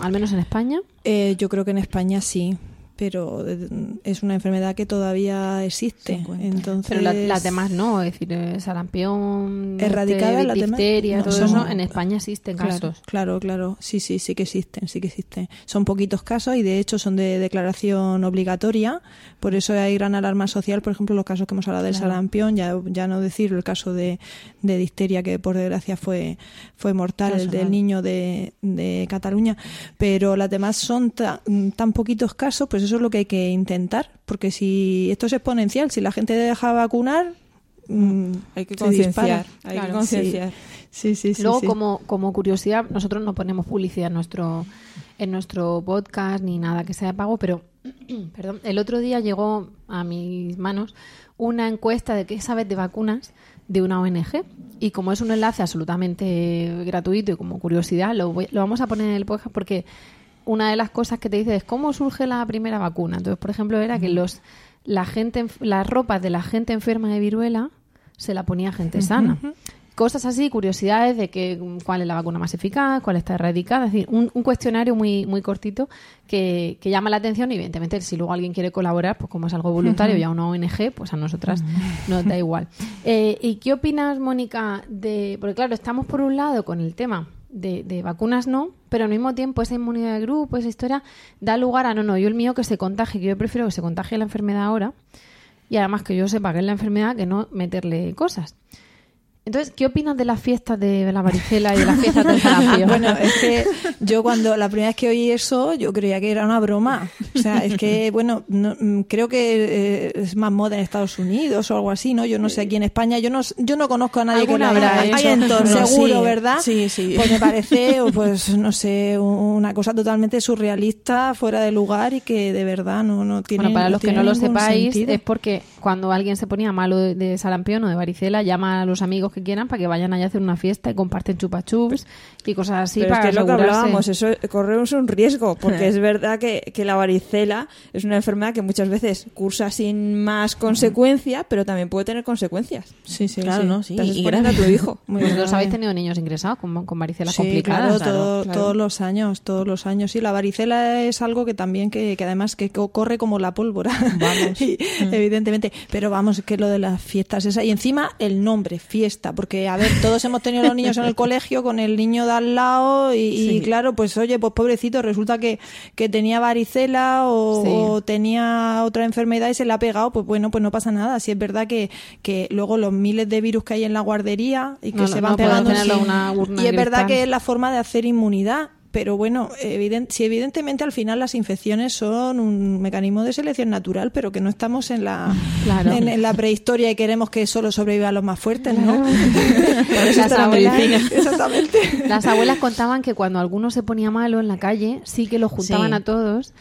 Al menos en España. Eh, yo creo que en España sí, pero eh, es una enfermedad que todavía existe. Entonces, Pero la- las demás no, es decir, eh, sarampión, este, las demás. difteria, No, todo son- eso, en España existen Claro, casos. claro, claro. Sí, sí, sí que existen, sí que existen. Son poquitos casos y de hecho son de declaración obligatoria. Por eso hay gran alarma social, por ejemplo, los casos que hemos hablado del sarampión, ya, ya no decir el caso de, de difteria que por desgracia fue, fue mortal, el del niño de, de Cataluña. Pero las demás son ta- tan poquitos casos, pues eso es lo que hay que intentar. Porque si esto es exponencial, si la gente deja vacunar, mm, Hay que concienciar. Hay que concienciar. Sí, sí, sí. Luego, sí. como, como curiosidad, nosotros no ponemos publicidad en nuestro, en nuestro podcast ni nada que sea de pago, pero perdón, el otro día llegó a mis manos una encuesta de qué sabes de vacunas de una ONG. Y como es un enlace absolutamente gratuito y como curiosidad, lo, voy- lo vamos a poner en el podcast porque una de las cosas que te dice es cómo surge la primera vacuna. Entonces, por ejemplo, era que los la gente las ropas de la gente enferma de viruela se la ponía gente sana. Cosas así, curiosidades de que mm, cuál es la vacuna más eficaz, cuál está erradicada, es decir, un, un cuestionario muy muy cortito que, que llama la atención y evidentemente si luego alguien quiere colaborar, pues como es algo voluntario y a una ONG, pues a nosotras nos da igual. Eh, ¿Y qué opinas, Mónica, de...? Porque claro, estamos por un lado con el tema de, de vacunas no, pero al mismo tiempo esa inmunidad de grupo, esa historia, da lugar a no, no, yo el mío que se contagie, que yo prefiero que se contagie la enfermedad ahora y además que yo sepa que es la enfermedad que no meterle cosas. Entonces, ¿qué opinas de las fiestas de la varicela y de las fiestas del sarampión? Bueno, es que yo cuando la primera vez que oí eso, yo creía que era una broma. O sea, es que, bueno, no- mm, creo que eh, es más moda en Estados Unidos o algo así, ¿no? Yo no sé aquí en España, yo no, yo no conozco a nadie que lo haya habrá, ¿eh? Hay entornos, seguro, sí. ¿verdad? Sí, sí. Pues me parece, pues no sé, una cosa totalmente surrealista, fuera de lugar y que de verdad no, no tiene Bueno, para los que no lo sepáis, sentido. es porque cuando alguien se ponía malo de, de sarampión o de varicela, llama a los amigos que quieran para que vayan allá a hacer una fiesta y comparten chupa-chups y cosas así Pero es para que es lo que asegurarse. hablábamos, eso corremos un riesgo, porque es verdad que, que la varicela es una enfermedad que muchas veces cursa sin más consecuencia, pero también puede tener consecuencias. Sí, sí, Claro, sí. ¿no? Sí, y exponiendo a tu hijo. Muy Vosotros habéis tenido niños ingresados con, con varicela Sí, complicadas. claro, todo- claro. todos los años, todos los años. Sí, la varicela es algo que también, que, que además que co- corre como la pólvora. Vamos. evidentemente. Pero vamos, que lo de las fiestas esa. Y encima el nombre, fiesta. Porque, a ver, todos hemos tenido los niños en el colegio con el niño de al lado y, y claro, pues oye, pues pobrecito, resulta que, que tenía varicela o, Sí. o tenía otra enfermedad y se le ha pegado, pues bueno, pues no pasa nada. Si es verdad que, que luego los miles de virus que hay en la guardería y que No, se van no pegando. en una y es verdad que es la forma de hacer inmunidad. Pero bueno, evident- si evidentemente al final las infecciones son un mecanismo de selección natural, pero que no estamos en la, Claro. en, en la prehistoria y queremos que solo sobrevivan los más fuertes, ¿no? Eso Las abuelas-. Exactamente. Las abuelas contaban que cuando alguno se ponía malo en la calle, sí que los juntaban Sí. a todos.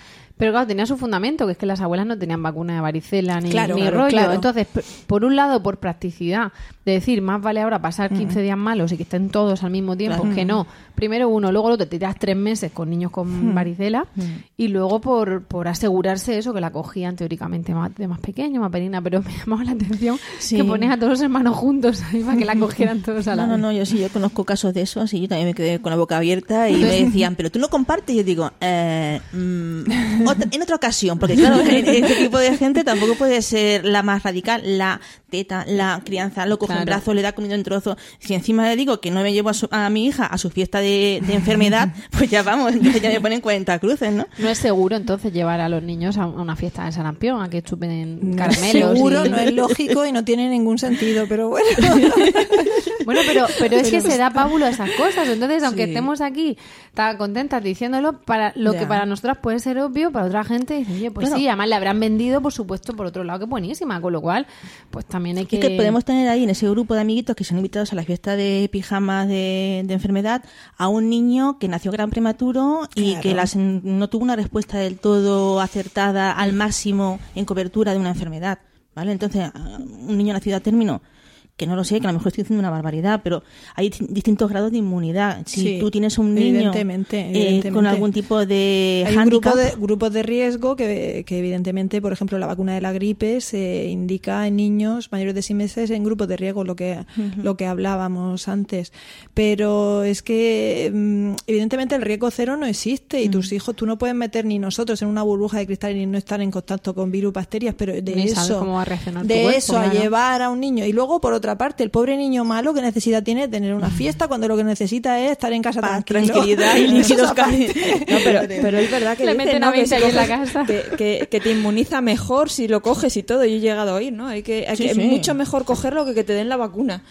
Pero claro, tenía su fundamento, que es que las abuelas no tenían vacuna de varicela ni, Claro, ni claro, rollo. claro. Entonces, por un lado, por practicidad, de decir, más vale ahora pasar 15 días malos y que estén todos al mismo tiempo, que no. Primero uno, luego el otro, te tiras tres meses con niños con varicela. Y luego por, por asegurarse eso, que la cogían teóricamente más, de más pequeño, más pequeña. Pero me llamaba la atención Sí. que pones a todos los hermanos juntos ahí para que la cogieran todos a la No, no, vez. no, yo sí, yo conozco casos de esos y yo también me quedé con la boca abierta y me decían, pero tú no compartes. Y yo digo, eh, mm, otra- en otra ocasión, porque claro, en- este tipo de gente tampoco puede ser la más radical, la teta, la crianza, lo coge en Claro. brazo, le da comida en trozo. Si encima le digo que no me llevo a, su- a mi hija a su fiesta de, de enfermedad, pues ya vamos, entonces ya me ponen 40 cruces, ¿no? No es seguro entonces llevar a los niños a una fiesta de sarampión, a que chupen No es caramelos. seguro, y- no es lógico y no tiene ningún sentido, pero bueno. Bueno, pero, pero es que se da pábulo a esas cosas. Entonces, aunque Sí. estemos aquí tan contentas diciéndolo, para lo Ya. que para nosotras puede ser obvio, para otra gente dice, oye, pues Claro. sí, además le habrán vendido, por supuesto, por otro lado, que es buenísima. Con lo cual, pues también hay que... Y que podemos tener ahí en ese grupo de amiguitos que son invitados a la fiesta de pijamas de, de enfermedad a un niño que nació gran prematuro y Claro. que las- no tuvo una respuesta del todo acertada al máximo en cobertura de una enfermedad. ¿Vale? Entonces, a- un niño nacido a término, que no lo sé, que a lo mejor estoy diciendo una barbaridad, pero hay di- distintos grados de inmunidad. Si Sí, tú tienes un niño evidentemente, eh, con algún tipo de Hay un grupo hándicap, de, grupos de riesgo que, que evidentemente, por ejemplo, la vacuna de la gripe se indica en niños mayores de 6 meses en grupos de riesgo, lo que, lo que hablábamos antes. Pero es que, mm, evidentemente, el riesgo cero no existe y tus hijos, tú no puedes meter ni nosotros en una burbuja de cristal y no estar en contacto con virus, bacterias, pero de Ni eso, cómo va a reaccionar tu de cuerpo, eso a llevar a un niño. Y luego, por otra parte, el pobre niño malo, ¿qué necesidad tiene de tener una fiesta cuando lo que necesita es estar en casa Paz, tranquilo? tranquilidad y líquidos. No, pero, pero es verdad que Le dicen, ¿no? a que, 20 si ahí en la coges- casa. que, que- que te inmuniza mejor si lo coges y todo. Yo he llegado a oír, ¿no? Hay que, hay Sí, que- sí. Es mucho mejor cogerlo que que te den la vacuna.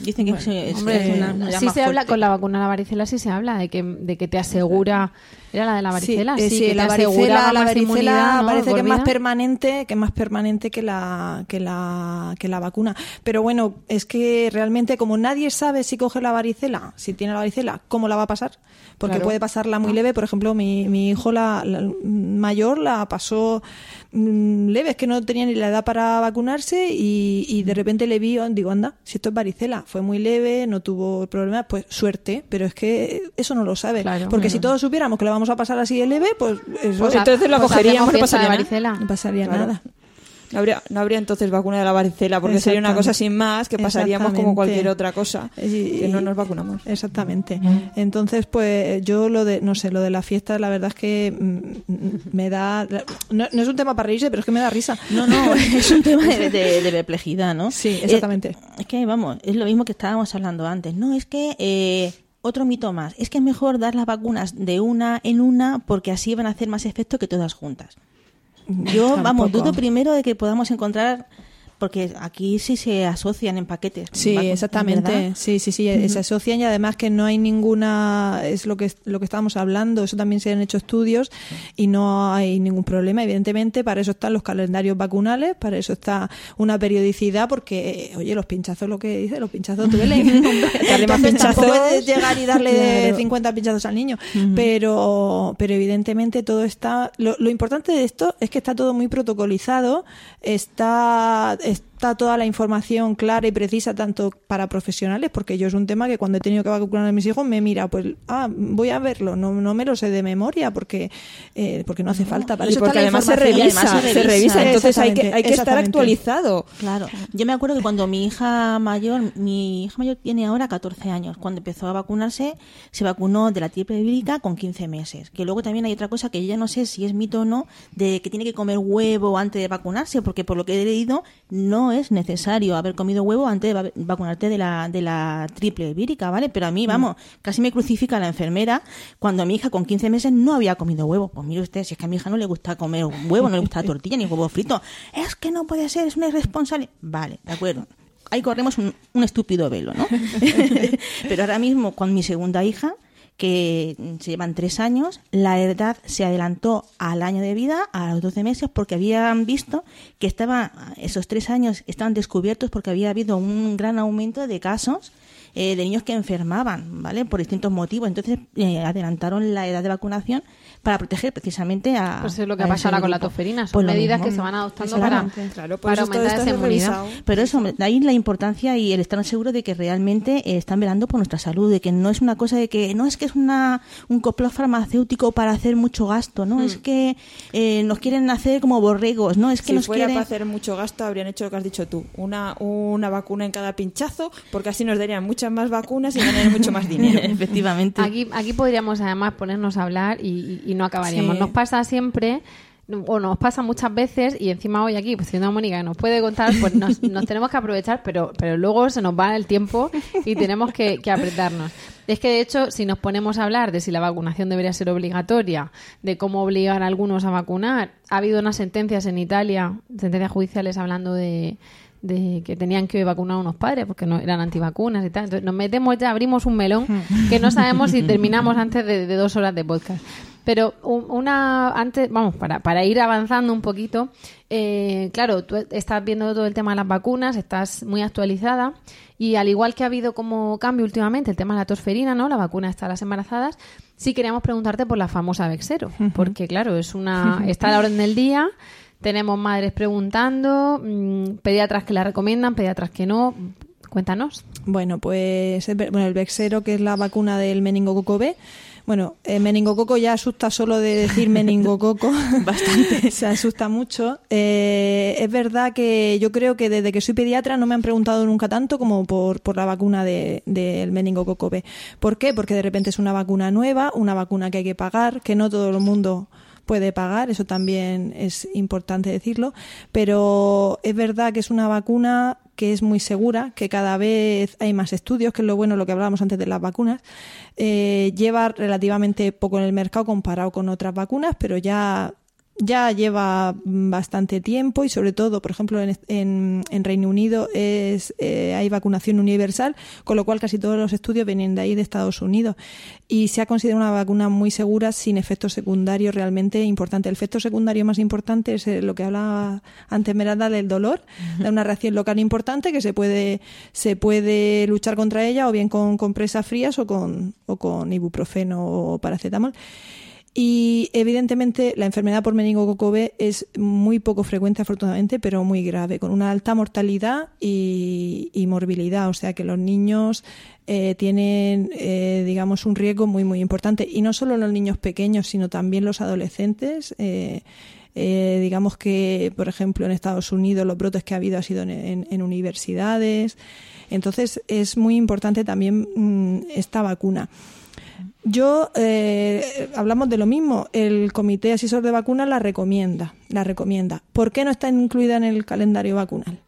dicen que eso es, Hombre, es una, una sí se habla fuerte. con la vacuna de la varicela, sí se habla de que, de que te asegura... ¿Era la de la varicela? Sí, eh, Sí, sí, que la varicela, la varicela parece que es más permanente, que es más permanente que la, que la, que la vacuna. Pero bueno, es que realmente como nadie sabe si coge la varicela, si tiene la varicela, cómo la va a pasar, porque Claro. puede pasarla muy leve. Por ejemplo, mi, mi hijo la, la mayor la pasó mm, leve, es que no tenía ni la edad para vacunarse y, y de repente le vi, digo, anda, si esto es varicela, fue muy leve, no tuvo problemas, pues suerte, pero es que eso no lo sabe. Claro. porque si todos supiéramos que la vamos a pasar así de leve, pues eso Pues entonces la Pues cogeríamos, no de pasaría nada. varicela. no pasaría Claro. nada. No habría, no habría entonces vacuna de la varicela, porque sería una cosa sin más que pasaríamos como Exactamente. cualquier otra cosa, Y- que no nos vacunamos. Exactamente. Entonces, pues yo lo de, no sé, lo de la fiesta, la verdad es que mm, me da, no, no es un tema para reírse, pero es que me da risa. No, no, es un tema de, de- de perplejidad, ¿no? Sí, exactamente. Eh, es que, vamos, es lo mismo que estábamos hablando antes. No, es que eh, otro mito más. Es que es mejor dar las vacunas de una en una porque así van a hacer más efecto que todas juntas. Yo, vamos, dudo primero de que podamos encontrar porque aquí sí se asocian en paquetes. Sí, exactamente. ¿verdad? Sí, sí, sí, eh, se asocian y además que no hay ninguna, es lo que lo que estábamos hablando, eso también se han hecho estudios y no hay ningún problema. Evidentemente, para eso están los calendarios vacunales, para eso está una periodicidad, porque, eh, oye, los pinchazos, lo que dice, los pinchazos duelen. Darle más pinchazos. es llegar y darle Claro. 50 pinchazos al niño, pero, pero evidentemente todo está. Lo, lo importante de esto es que está todo muy protocolizado, está, es, está toda la información clara y precisa tanto para profesionales, porque yo es un tema que cuando he tenido que vacunar a mis hijos me mira, pues, ah, voy a verlo, no, no me lo sé de memoria porque, eh, porque no hace falta. Para Y eso porque está además se revisa, además se se revisa, entonces hay que, hay que estar actualizado. Claro, yo me acuerdo que cuando mi hija mayor, mi hija mayor tiene ahora 14 años, cuando empezó a vacunarse, se vacunó de la triple vírica con 15 meses. Que luego también hay otra cosa que yo ya no sé si es mito o no, de que tiene que comer huevo antes de vacunarse, porque por lo que he leído, no es necesario haber comido huevo antes de va- vacunarte de la, de la triple vírica, ¿vale? Pero a mí, vamos, casi me crucifica la enfermera cuando mi hija con 15 meses no había comido huevo. Pues mire usted, si es que a mi hija no le gusta comer huevo, no le gusta la tortilla ni huevo frito. Es que no puede ser, es una irresponsable. Vale, de acuerdo. Ahí corremos un, un estúpido velo, ¿no? Pero ahora mismo con mi segunda hija, que se llevan tres años, la edad se adelantó al año de vida, a los 12 meses, porque habían visto que estaba, esos tres años estaban descubiertos porque había habido un gran aumento de casos eh, de niños que enfermaban, ¿vale? Por distintos motivos. Entonces eh, adelantaron la edad de vacunación para proteger precisamente a. Pues es lo que a ha ese pasado ahora con la tosferina. Son Pues medidas mismo. que se van adoptando para. Claro, pues aumentar esa es inmunidad. Pero eso, de ahí la importancia y el estar seguro de que realmente eh, están velando por nuestra salud, de que no es una cosa de que no es que es una un complot farmacéutico para hacer mucho gasto, no es que eh, nos quieren hacer como borregos, no es que si nos fuera quieren para hacer mucho gasto, habrían hecho lo que has dicho tú. Una, una vacuna en cada pinchazo, porque así nos darían muchas más vacunas y ganarían mucho más dinero. efectivamente. Aquí, aquí podríamos además ponernos a hablar y, y- y no acabaríamos. Sí. Nos pasa siempre, o nos pasa muchas veces, y encima hoy aquí, pues siendo a Mónica que nos puede contar, pues nos, nos tenemos que aprovechar, pero, pero luego se nos va el tiempo y tenemos que, que apretarnos. Es que de hecho, si nos ponemos a hablar de si la vacunación debería ser obligatoria, de cómo obligar a algunos a vacunar, ha habido unas sentencias en Italia, sentencias judiciales hablando de de que tenían que vacunar a unos padres porque no eran antivacunas y tal. Entonces nos metemos ya, abrimos un melón que no sabemos si terminamos antes de, de dos horas de podcast. Pero un- una antes, vamos, para, para ir avanzando un poquito, eh, claro, tú estás viendo todo el tema de las vacunas, estás muy actualizada y al igual que ha habido como cambio últimamente el tema de la tosferina, ¿no? La vacuna está a las embarazadas, sí queríamos preguntarte por la famosa Vexero, porque claro, es una está a la orden del día. Tenemos madres preguntando, mm, pediatras que la recomiendan, pediatras que no. Cuéntanos. Bueno, pues ve- bueno, el Vexero, que es la vacuna del meningococo B. Bueno, el meningococo ya asusta solo de decir meningococo. Bastante. Se asusta mucho. Eh, es verdad que yo creo que desde que soy pediatra no me han preguntado nunca tanto como por, por la vacuna de- del meningococo B. ¿Por qué? Porque de repente es una vacuna nueva, una vacuna que hay que pagar, que no todo el mundo puede pagar, eso también es importante decirlo, pero es verdad que es una vacuna que es muy segura, que cada vez hay más estudios, que es lo bueno, lo que hablábamos antes de las vacunas, eh, lleva relativamente poco en el mercado comparado con otras vacunas, pero ya ya lleva bastante tiempo y sobre todo, por ejemplo, en, en- en Reino Unido es eh, hay vacunación universal, con lo cual casi todos los estudios vienen de ahí, de Estados Unidos. Y se ha considerado una vacuna muy segura sin efectos secundarios realmente importantes. El efecto secundario más importante es eh, lo que hablaba antes Meralda del dolor, de una reacción local importante que se puede, se puede luchar contra ella o bien con compresas frías o con, o con ibuprofeno o paracetamol. Y evidentemente la enfermedad por meningococo B es muy poco frecuente afortunadamente, pero muy grave, con una alta mortalidad y, y morbilidad. O sea que los niños eh, tienen, eh, digamos, un riesgo muy, muy importante. Y no solo los niños pequeños, sino también los adolescentes. eh, eh, digamos que, por ejemplo, en Estados Unidos los brotes que ha habido ha sido en, en- en universidades. Entonces es muy importante también mm, esta vacuna. Yo, eh, hablamos de lo mismo, el Comité Asesor de Vacunas la recomienda, la recomienda. ¿Por qué no está incluida en el calendario vacunal?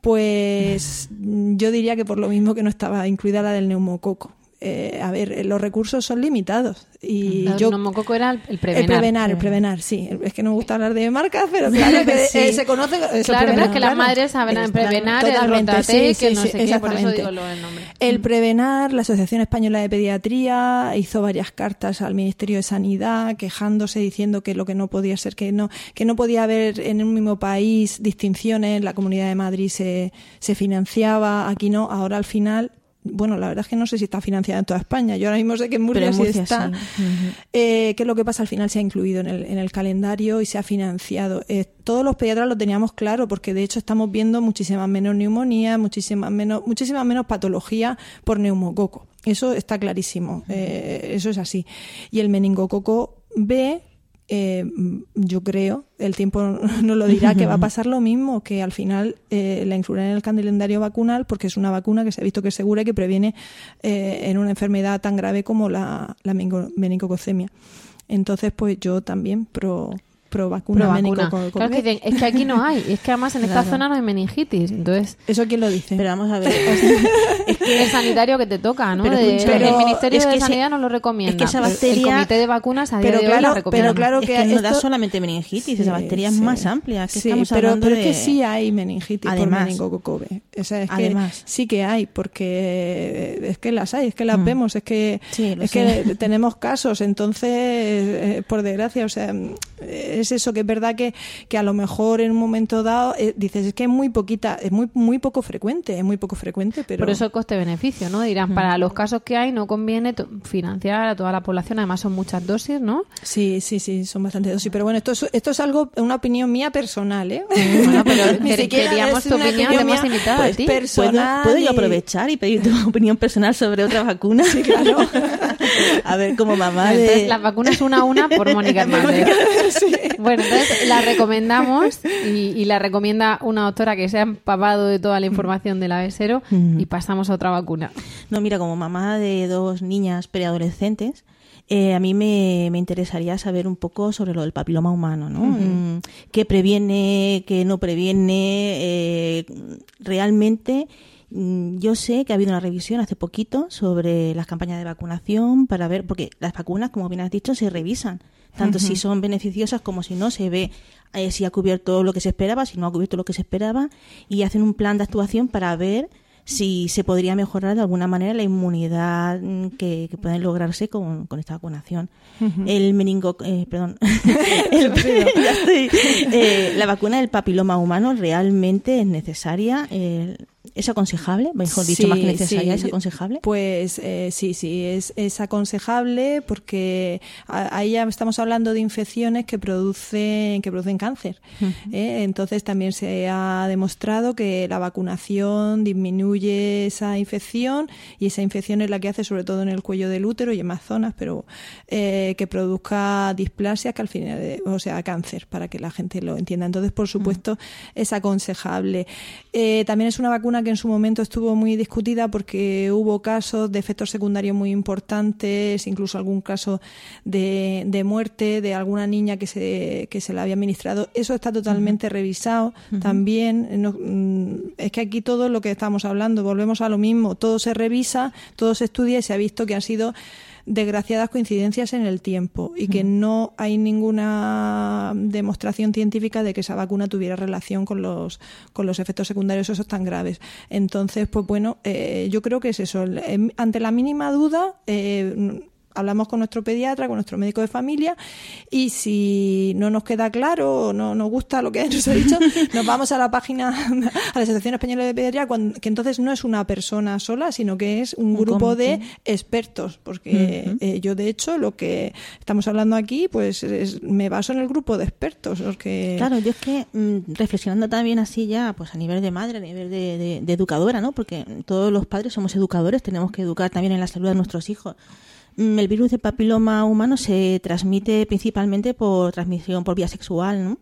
Pues yo diría que por lo mismo que no estaba incluida la del neumococo. Eh, a ver, los recursos son limitados. Y El yo neumococo era el, el prevenar. el prevenar, el prevenar, sí. Es que no me gusta hablar de marcas, pero claro que Sí. eh, se conoce. es el Claro, prevenar, es que las claro. madres saben Es- prevenar, el totalmente, sí, que sí, no sí, sé qué, por eso digo lo del nombre. El Prevenar, la Asociación Española de Pediatría, hizo varias cartas al Ministerio de Sanidad quejándose, diciendo que lo que no podía ser, que no, que no podía haber en un mismo país distinciones, la Comunidad de Madrid se, se financiaba, aquí no, ahora al final. Bueno, la verdad es que no sé si está financiada en toda España. Yo ahora mismo sé que en Murcia, sí está. sí. Eh, ¿Qué es lo que pasa? Al final se ha incluido en el, en el calendario y se ha financiado. Eh, todos los pediatras lo teníamos claro porque de hecho estamos viendo muchísimas menos neumonías, muchísimas menos, muchísimas menos patologías por neumococo. Eso está clarísimo. Eh, eso es así. Y el meningococo B, eh, yo creo, el tiempo nos lo dirá, que va a pasar lo mismo, que al final eh, la incluirán en el calendario vacunal porque es una vacuna que se ha visto que es segura y que previene eh, en una enfermedad tan grave como la, la meningococemia. Entonces, pues yo también pro, pro vacuna. Pro vacuna. meningococo- Claro que dicen, es que aquí no hay, es que además en esta zona no hay meningitis. Entonces, ¿Eso quién lo dice? Pero vamos a ver. o sea, el sanitario que te toca, ¿no? Pero De- el Ministerio es de que ese- Sanidad no lo recomienda. es que esa bacteria- El Comité de Vacunas a día Pero de hoy claro, la recomienda. pero claro es que que no da solamente meningitis, Sí, esa bacteria es sí. más amplia. Que Sí, estamos pero, hablando pero es de- que sí hay meningitis Además. por meningococo B. O sea, es Además. que sí que hay, porque es que las hay, es que las Mm. vemos, es que es que tenemos casos, entonces, eh, por desgracia, o sea, es eso que es verdad que, que a lo mejor en un momento dado eh, dices es que es muy poquita, es muy muy poco frecuente, es muy poco frecuente, pero Por eso el coste-beneficio, ¿no? Dirán, para los casos que hay no conviene to- financiar a toda la población, además son muchas dosis, ¿no? Sí, sí, sí, son bastante dosis. Pero bueno, esto es, esto es algo, una opinión mía personal, ¿eh? Bueno, pero Ni quer- siquiera queríamos es tu una opinión, te hemos mía, invitado a pues, ti. ¿Puedo, personal. puedo yo aprovechar y pedir tu opinión personal sobre otra vacuna? Sí, claro. a ver, como mamá Entonces, de... las vacunas una a una por Mónica Hernández. Bueno, entonces la recomendamos y, y la recomienda una doctora que se ha empapado de toda la información del avesero y pasamos a otra vacuna. No, mira, como mamá de dos niñas preadolescentes, eh, a mí me, me interesaría saber un poco sobre lo del papiloma humano, ¿no? Mm, ¿Qué previene, qué no previene? eh, realmente, mm, yo sé que ha habido una revisión hace poquito sobre las campañas de vacunación para ver, porque las vacunas, como bien has dicho, se revisan, tanto si son beneficiosas como si no, se ve eh, si ha cubierto lo que se esperaba, si no ha cubierto lo que se esperaba, y hacen un plan de actuación para ver si se podría mejorar de alguna manera la inmunidad mm, que, que puede lograrse con, con esta vacunación. El meningo, eh, perdón, El- ya estoy. Eh, la vacuna del papiloma humano realmente es necesaria, eh, es aconsejable, mejor dicho, Sí, más que necesaria, sí. es aconsejable. Pues eh, sí, sí, es, es aconsejable porque a- ahí ya estamos hablando de infecciones que producen, que producen cáncer. ¿eh? Entonces también se ha demostrado que la vacunación disminuye esa infección y esa infección es la que hace sobre todo en el cuello del útero y en más zonas, pero eh, que produzca displasia que al final, o sea, cáncer, para que la gente lo entienda. Entonces, por supuesto, es aconsejable. Eh, también es una vacuna que en su momento estuvo muy discutida porque hubo casos de efectos secundarios muy importantes, incluso algún caso de, de muerte de alguna niña que se, que se la había administrado. Eso está totalmente revisado también. No, mm, es que aquí todo lo que estamos hablando, volvemos a lo mismo, todo se revisa, todo se estudia y se ha visto que han sido desgraciadas coincidencias en el tiempo y que no hay ninguna demostración científica de que esa vacuna tuviera relación con los con los efectos secundarios esos tan graves. Entonces, pues bueno, eh, yo creo que es eso. Em, Ante la mínima duda, eh, hablamos con nuestro pediatra, con nuestro médico de familia y si no nos queda claro o no nos gusta lo que nos ha dicho, nos vamos a la página, a la Asociación Española de Pediatría, que entonces no es una persona sola, sino que es un, grupo de expertos, porque eh, yo de hecho lo que estamos hablando aquí, pues es- me baso en el grupo de expertos, los que Claro, yo es que mm, reflexionando también así ya, pues a nivel de madre, a nivel de, de- de educadora, ¿no? Porque todos los padres somos educadores, tenemos que educar también en la salud de nuestros hijos. Mm, El virus de papiloma humano se transmite principalmente por transmisión por vía sexual, ¿no?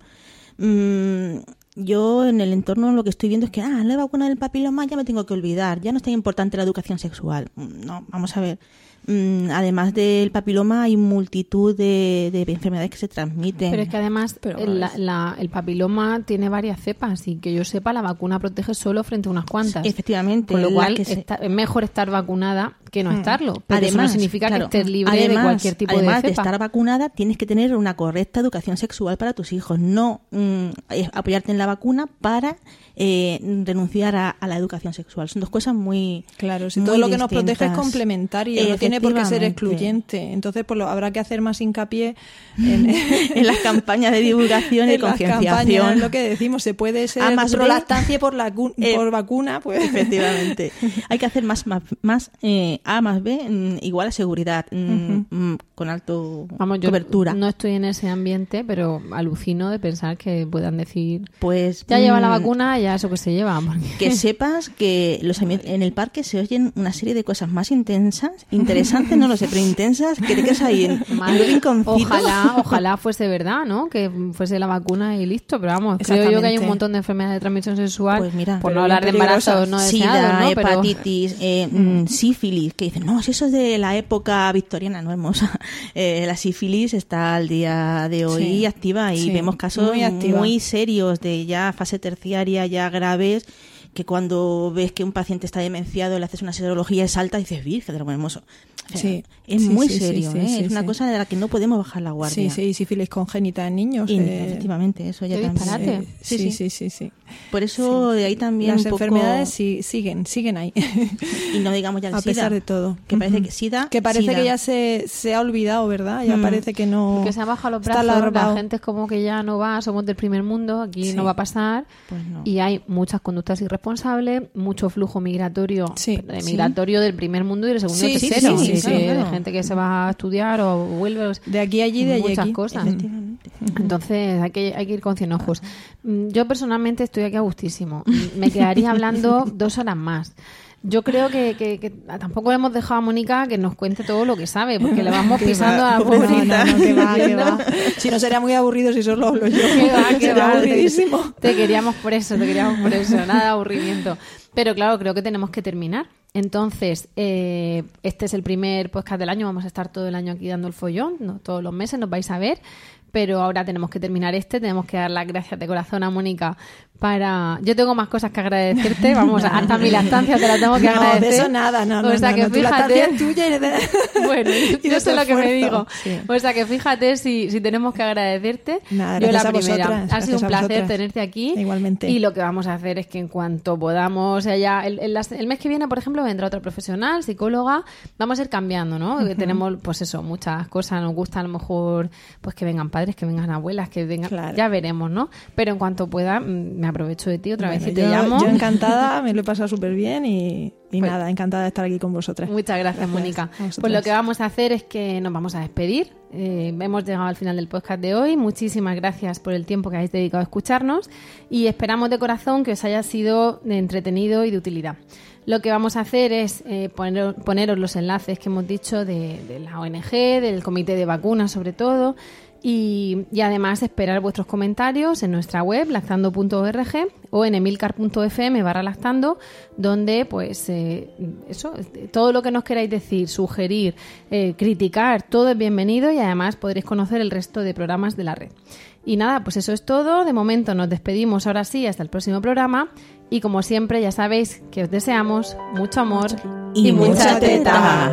Mm, yo en el entorno lo que estoy viendo es que, ah, la vacuna del papiloma ya me tengo que olvidar, ya no es tan importante la educación sexual. Mm, No, vamos a ver. Mm, además del papiloma, hay multitud de, de enfermedades que se transmiten. Pero es que además Pero el, más. la- el papiloma tiene varias cepas y que yo sepa la vacuna protege solo frente a unas cuantas. Efectivamente, Con lo cual que se- está- es mejor estar vacunada que no estarlo. Pero eso no Además, significa claro, que estés libre de además- cualquier tipo además de cepa. estar vacunada, tienes que tener una correcta educación sexual para tus hijos, no mm, eh, apoyarte en la vacuna para eh, renunciar a, a la educación sexual. Son dos cosas muy Claro, si muy todo lo que nos protege es complementario, no tiene por qué ser excluyente. Entonces, pues lo, habrá que hacer más hincapié en, en las campañas de divulgación y concienciación. lo que decimos, se puede ser A más pro B. lactancia por, la, Eh, por vacuna, pues Efectivamente. Hay que hacer más, más, más, eh, A más B mm, igual a seguridad, mm, mm, con alto Vamos, yo cobertura. no estoy en ese ambiente, pero alucino de pensar que puedan decir Pues ya lleva la vacuna, ya eso que se lleva. porque- que sepas que los en el parque se oyen una serie de cosas más intensas, interesantes, no lo sé, pero intensas, que te quedas ahí en, en un. Ojalá, ojalá fuese verdad, ¿no? Que fuese la vacuna y listo. Pero vamos, creo yo que hay un montón de enfermedades de transmisión sexual. Pues mira, por pero no hablar de embarazos no Sida, ¿no? Pero- hepatitis, eh, mm, sífilis, que dicen, no, si eso es de la época victoriana, no hermosa. Eh, la sífilis está al día de hoy Sí, activa y sí, vemos casos muy muy, serios de ya fase terciaria, ya graves, que cuando ves que un paciente está demenciado, le haces una serología y salta y dices, virgen de lo hermoso. O sea, Sí, es sí, muy sí, sí, serio, sí, ¿eh? sí, es una sí. cosa de la que no podemos bajar la sí, guardia. sí, sífilis congénita en niños. Y, eh, efectivamente, eso ya también. disparate. Sí, sí, sí. sí, sí, sí. Por eso de ahí también Las un poco- enfermedades sí, siguen, siguen ahí. y no digamos ya el a SIDA, pesar de todo. que parece que SIDA, Que parece SIDA. que ya se, se ha olvidado, ¿verdad? Ya Mm. parece que no. que se han bajado los brazos, la gente es como que ya no va, somos del primer mundo, aquí Sí. no va a pasar. Pues no. Y hay muchas conductas irresponsables, mucho flujo migratorio, Sí, de sí. migratorio del primer mundo y del segundo Sí, y sí, tercero. sí, sí, claro. de gente que se va a estudiar o vuelve. o- De aquí a allí, de allí muchas aquí. cosas. Entonces hay que, hay que ir con cien ojos. Mm, Yo personalmente estoy aquí a gustísimo. Me quedaría hablando dos horas más. Yo creo que, que- que tampoco hemos dejado a Mónica que nos cuente todo lo que sabe, porque le vamos pisando va. a la No, pobrita. no, no, que va, que va. Si no sería muy aburrido si solo hablo yo. Que va, que Sería va. aburridísimo. Te queríamos por eso, te queríamos por eso, nada de aburrimiento. Pero claro, creo que tenemos que terminar. Entonces, eh, este es el primer podcast del año, vamos a estar todo el año aquí dando el follón, ¿no? todos los meses nos vais a ver, pero ahora tenemos que terminar este, tenemos que dar las gracias de corazón a Mónica para... Yo tengo más cosas que agradecerte, vamos, hasta mi lactancia te la tengo que No, agradecer. de eso nada, no, no, O sea no, que no, fíjate... es tuya y de- Bueno, y yo sé lo que me digo. Sí. O sea que fíjate si, si tenemos que agradecerte. Nada, yo la primera. vosotras, ha sido un placer tenerte aquí. Igualmente. Y lo que vamos a hacer es que en cuanto podamos, o sea, ya el, el- mes que viene, por ejemplo, vendrá otra profesional, psicóloga. Vamos a ir cambiando, ¿no? Que Tenemos, pues eso, muchas cosas. Nos gusta a lo mejor, pues que vengan padres, que vengan abuelas, que vengan. Claro. Ya veremos, ¿no? Pero en cuanto pueda, mm, me aprovecho de ti otra vez Bueno, y te yo, llamo. yo encantada, me lo he pasado súper bien y, y Pues- nada, encantada de estar aquí con vosotras. Muchas gracias, Mónica. a vosotras. Pues lo que vamos a hacer es que nos vamos a despedir. Eh, hemos llegado al final del podcast de hoy. Muchísimas gracias por el tiempo que habéis dedicado a escucharnos y esperamos de corazón que os haya sido de entretenido y de utilidad. Lo que vamos a hacer es eh, poner- poneros los enlaces que hemos dicho de, de la ONG, del comité de vacunas sobre todo, y, y además esperar vuestros comentarios en nuestra web lactando.org o en emilcar.fm barra lactando donde pues eh, eso todo lo que nos queráis decir sugerir eh, criticar todo es bienvenido y además podréis conocer el resto de programas de la red. Y nada pues eso es todo. De momento nos despedimos ahora sí hasta el próximo programa. Y como siempre ya sabéis que os deseamos mucho amor Y mucha teta.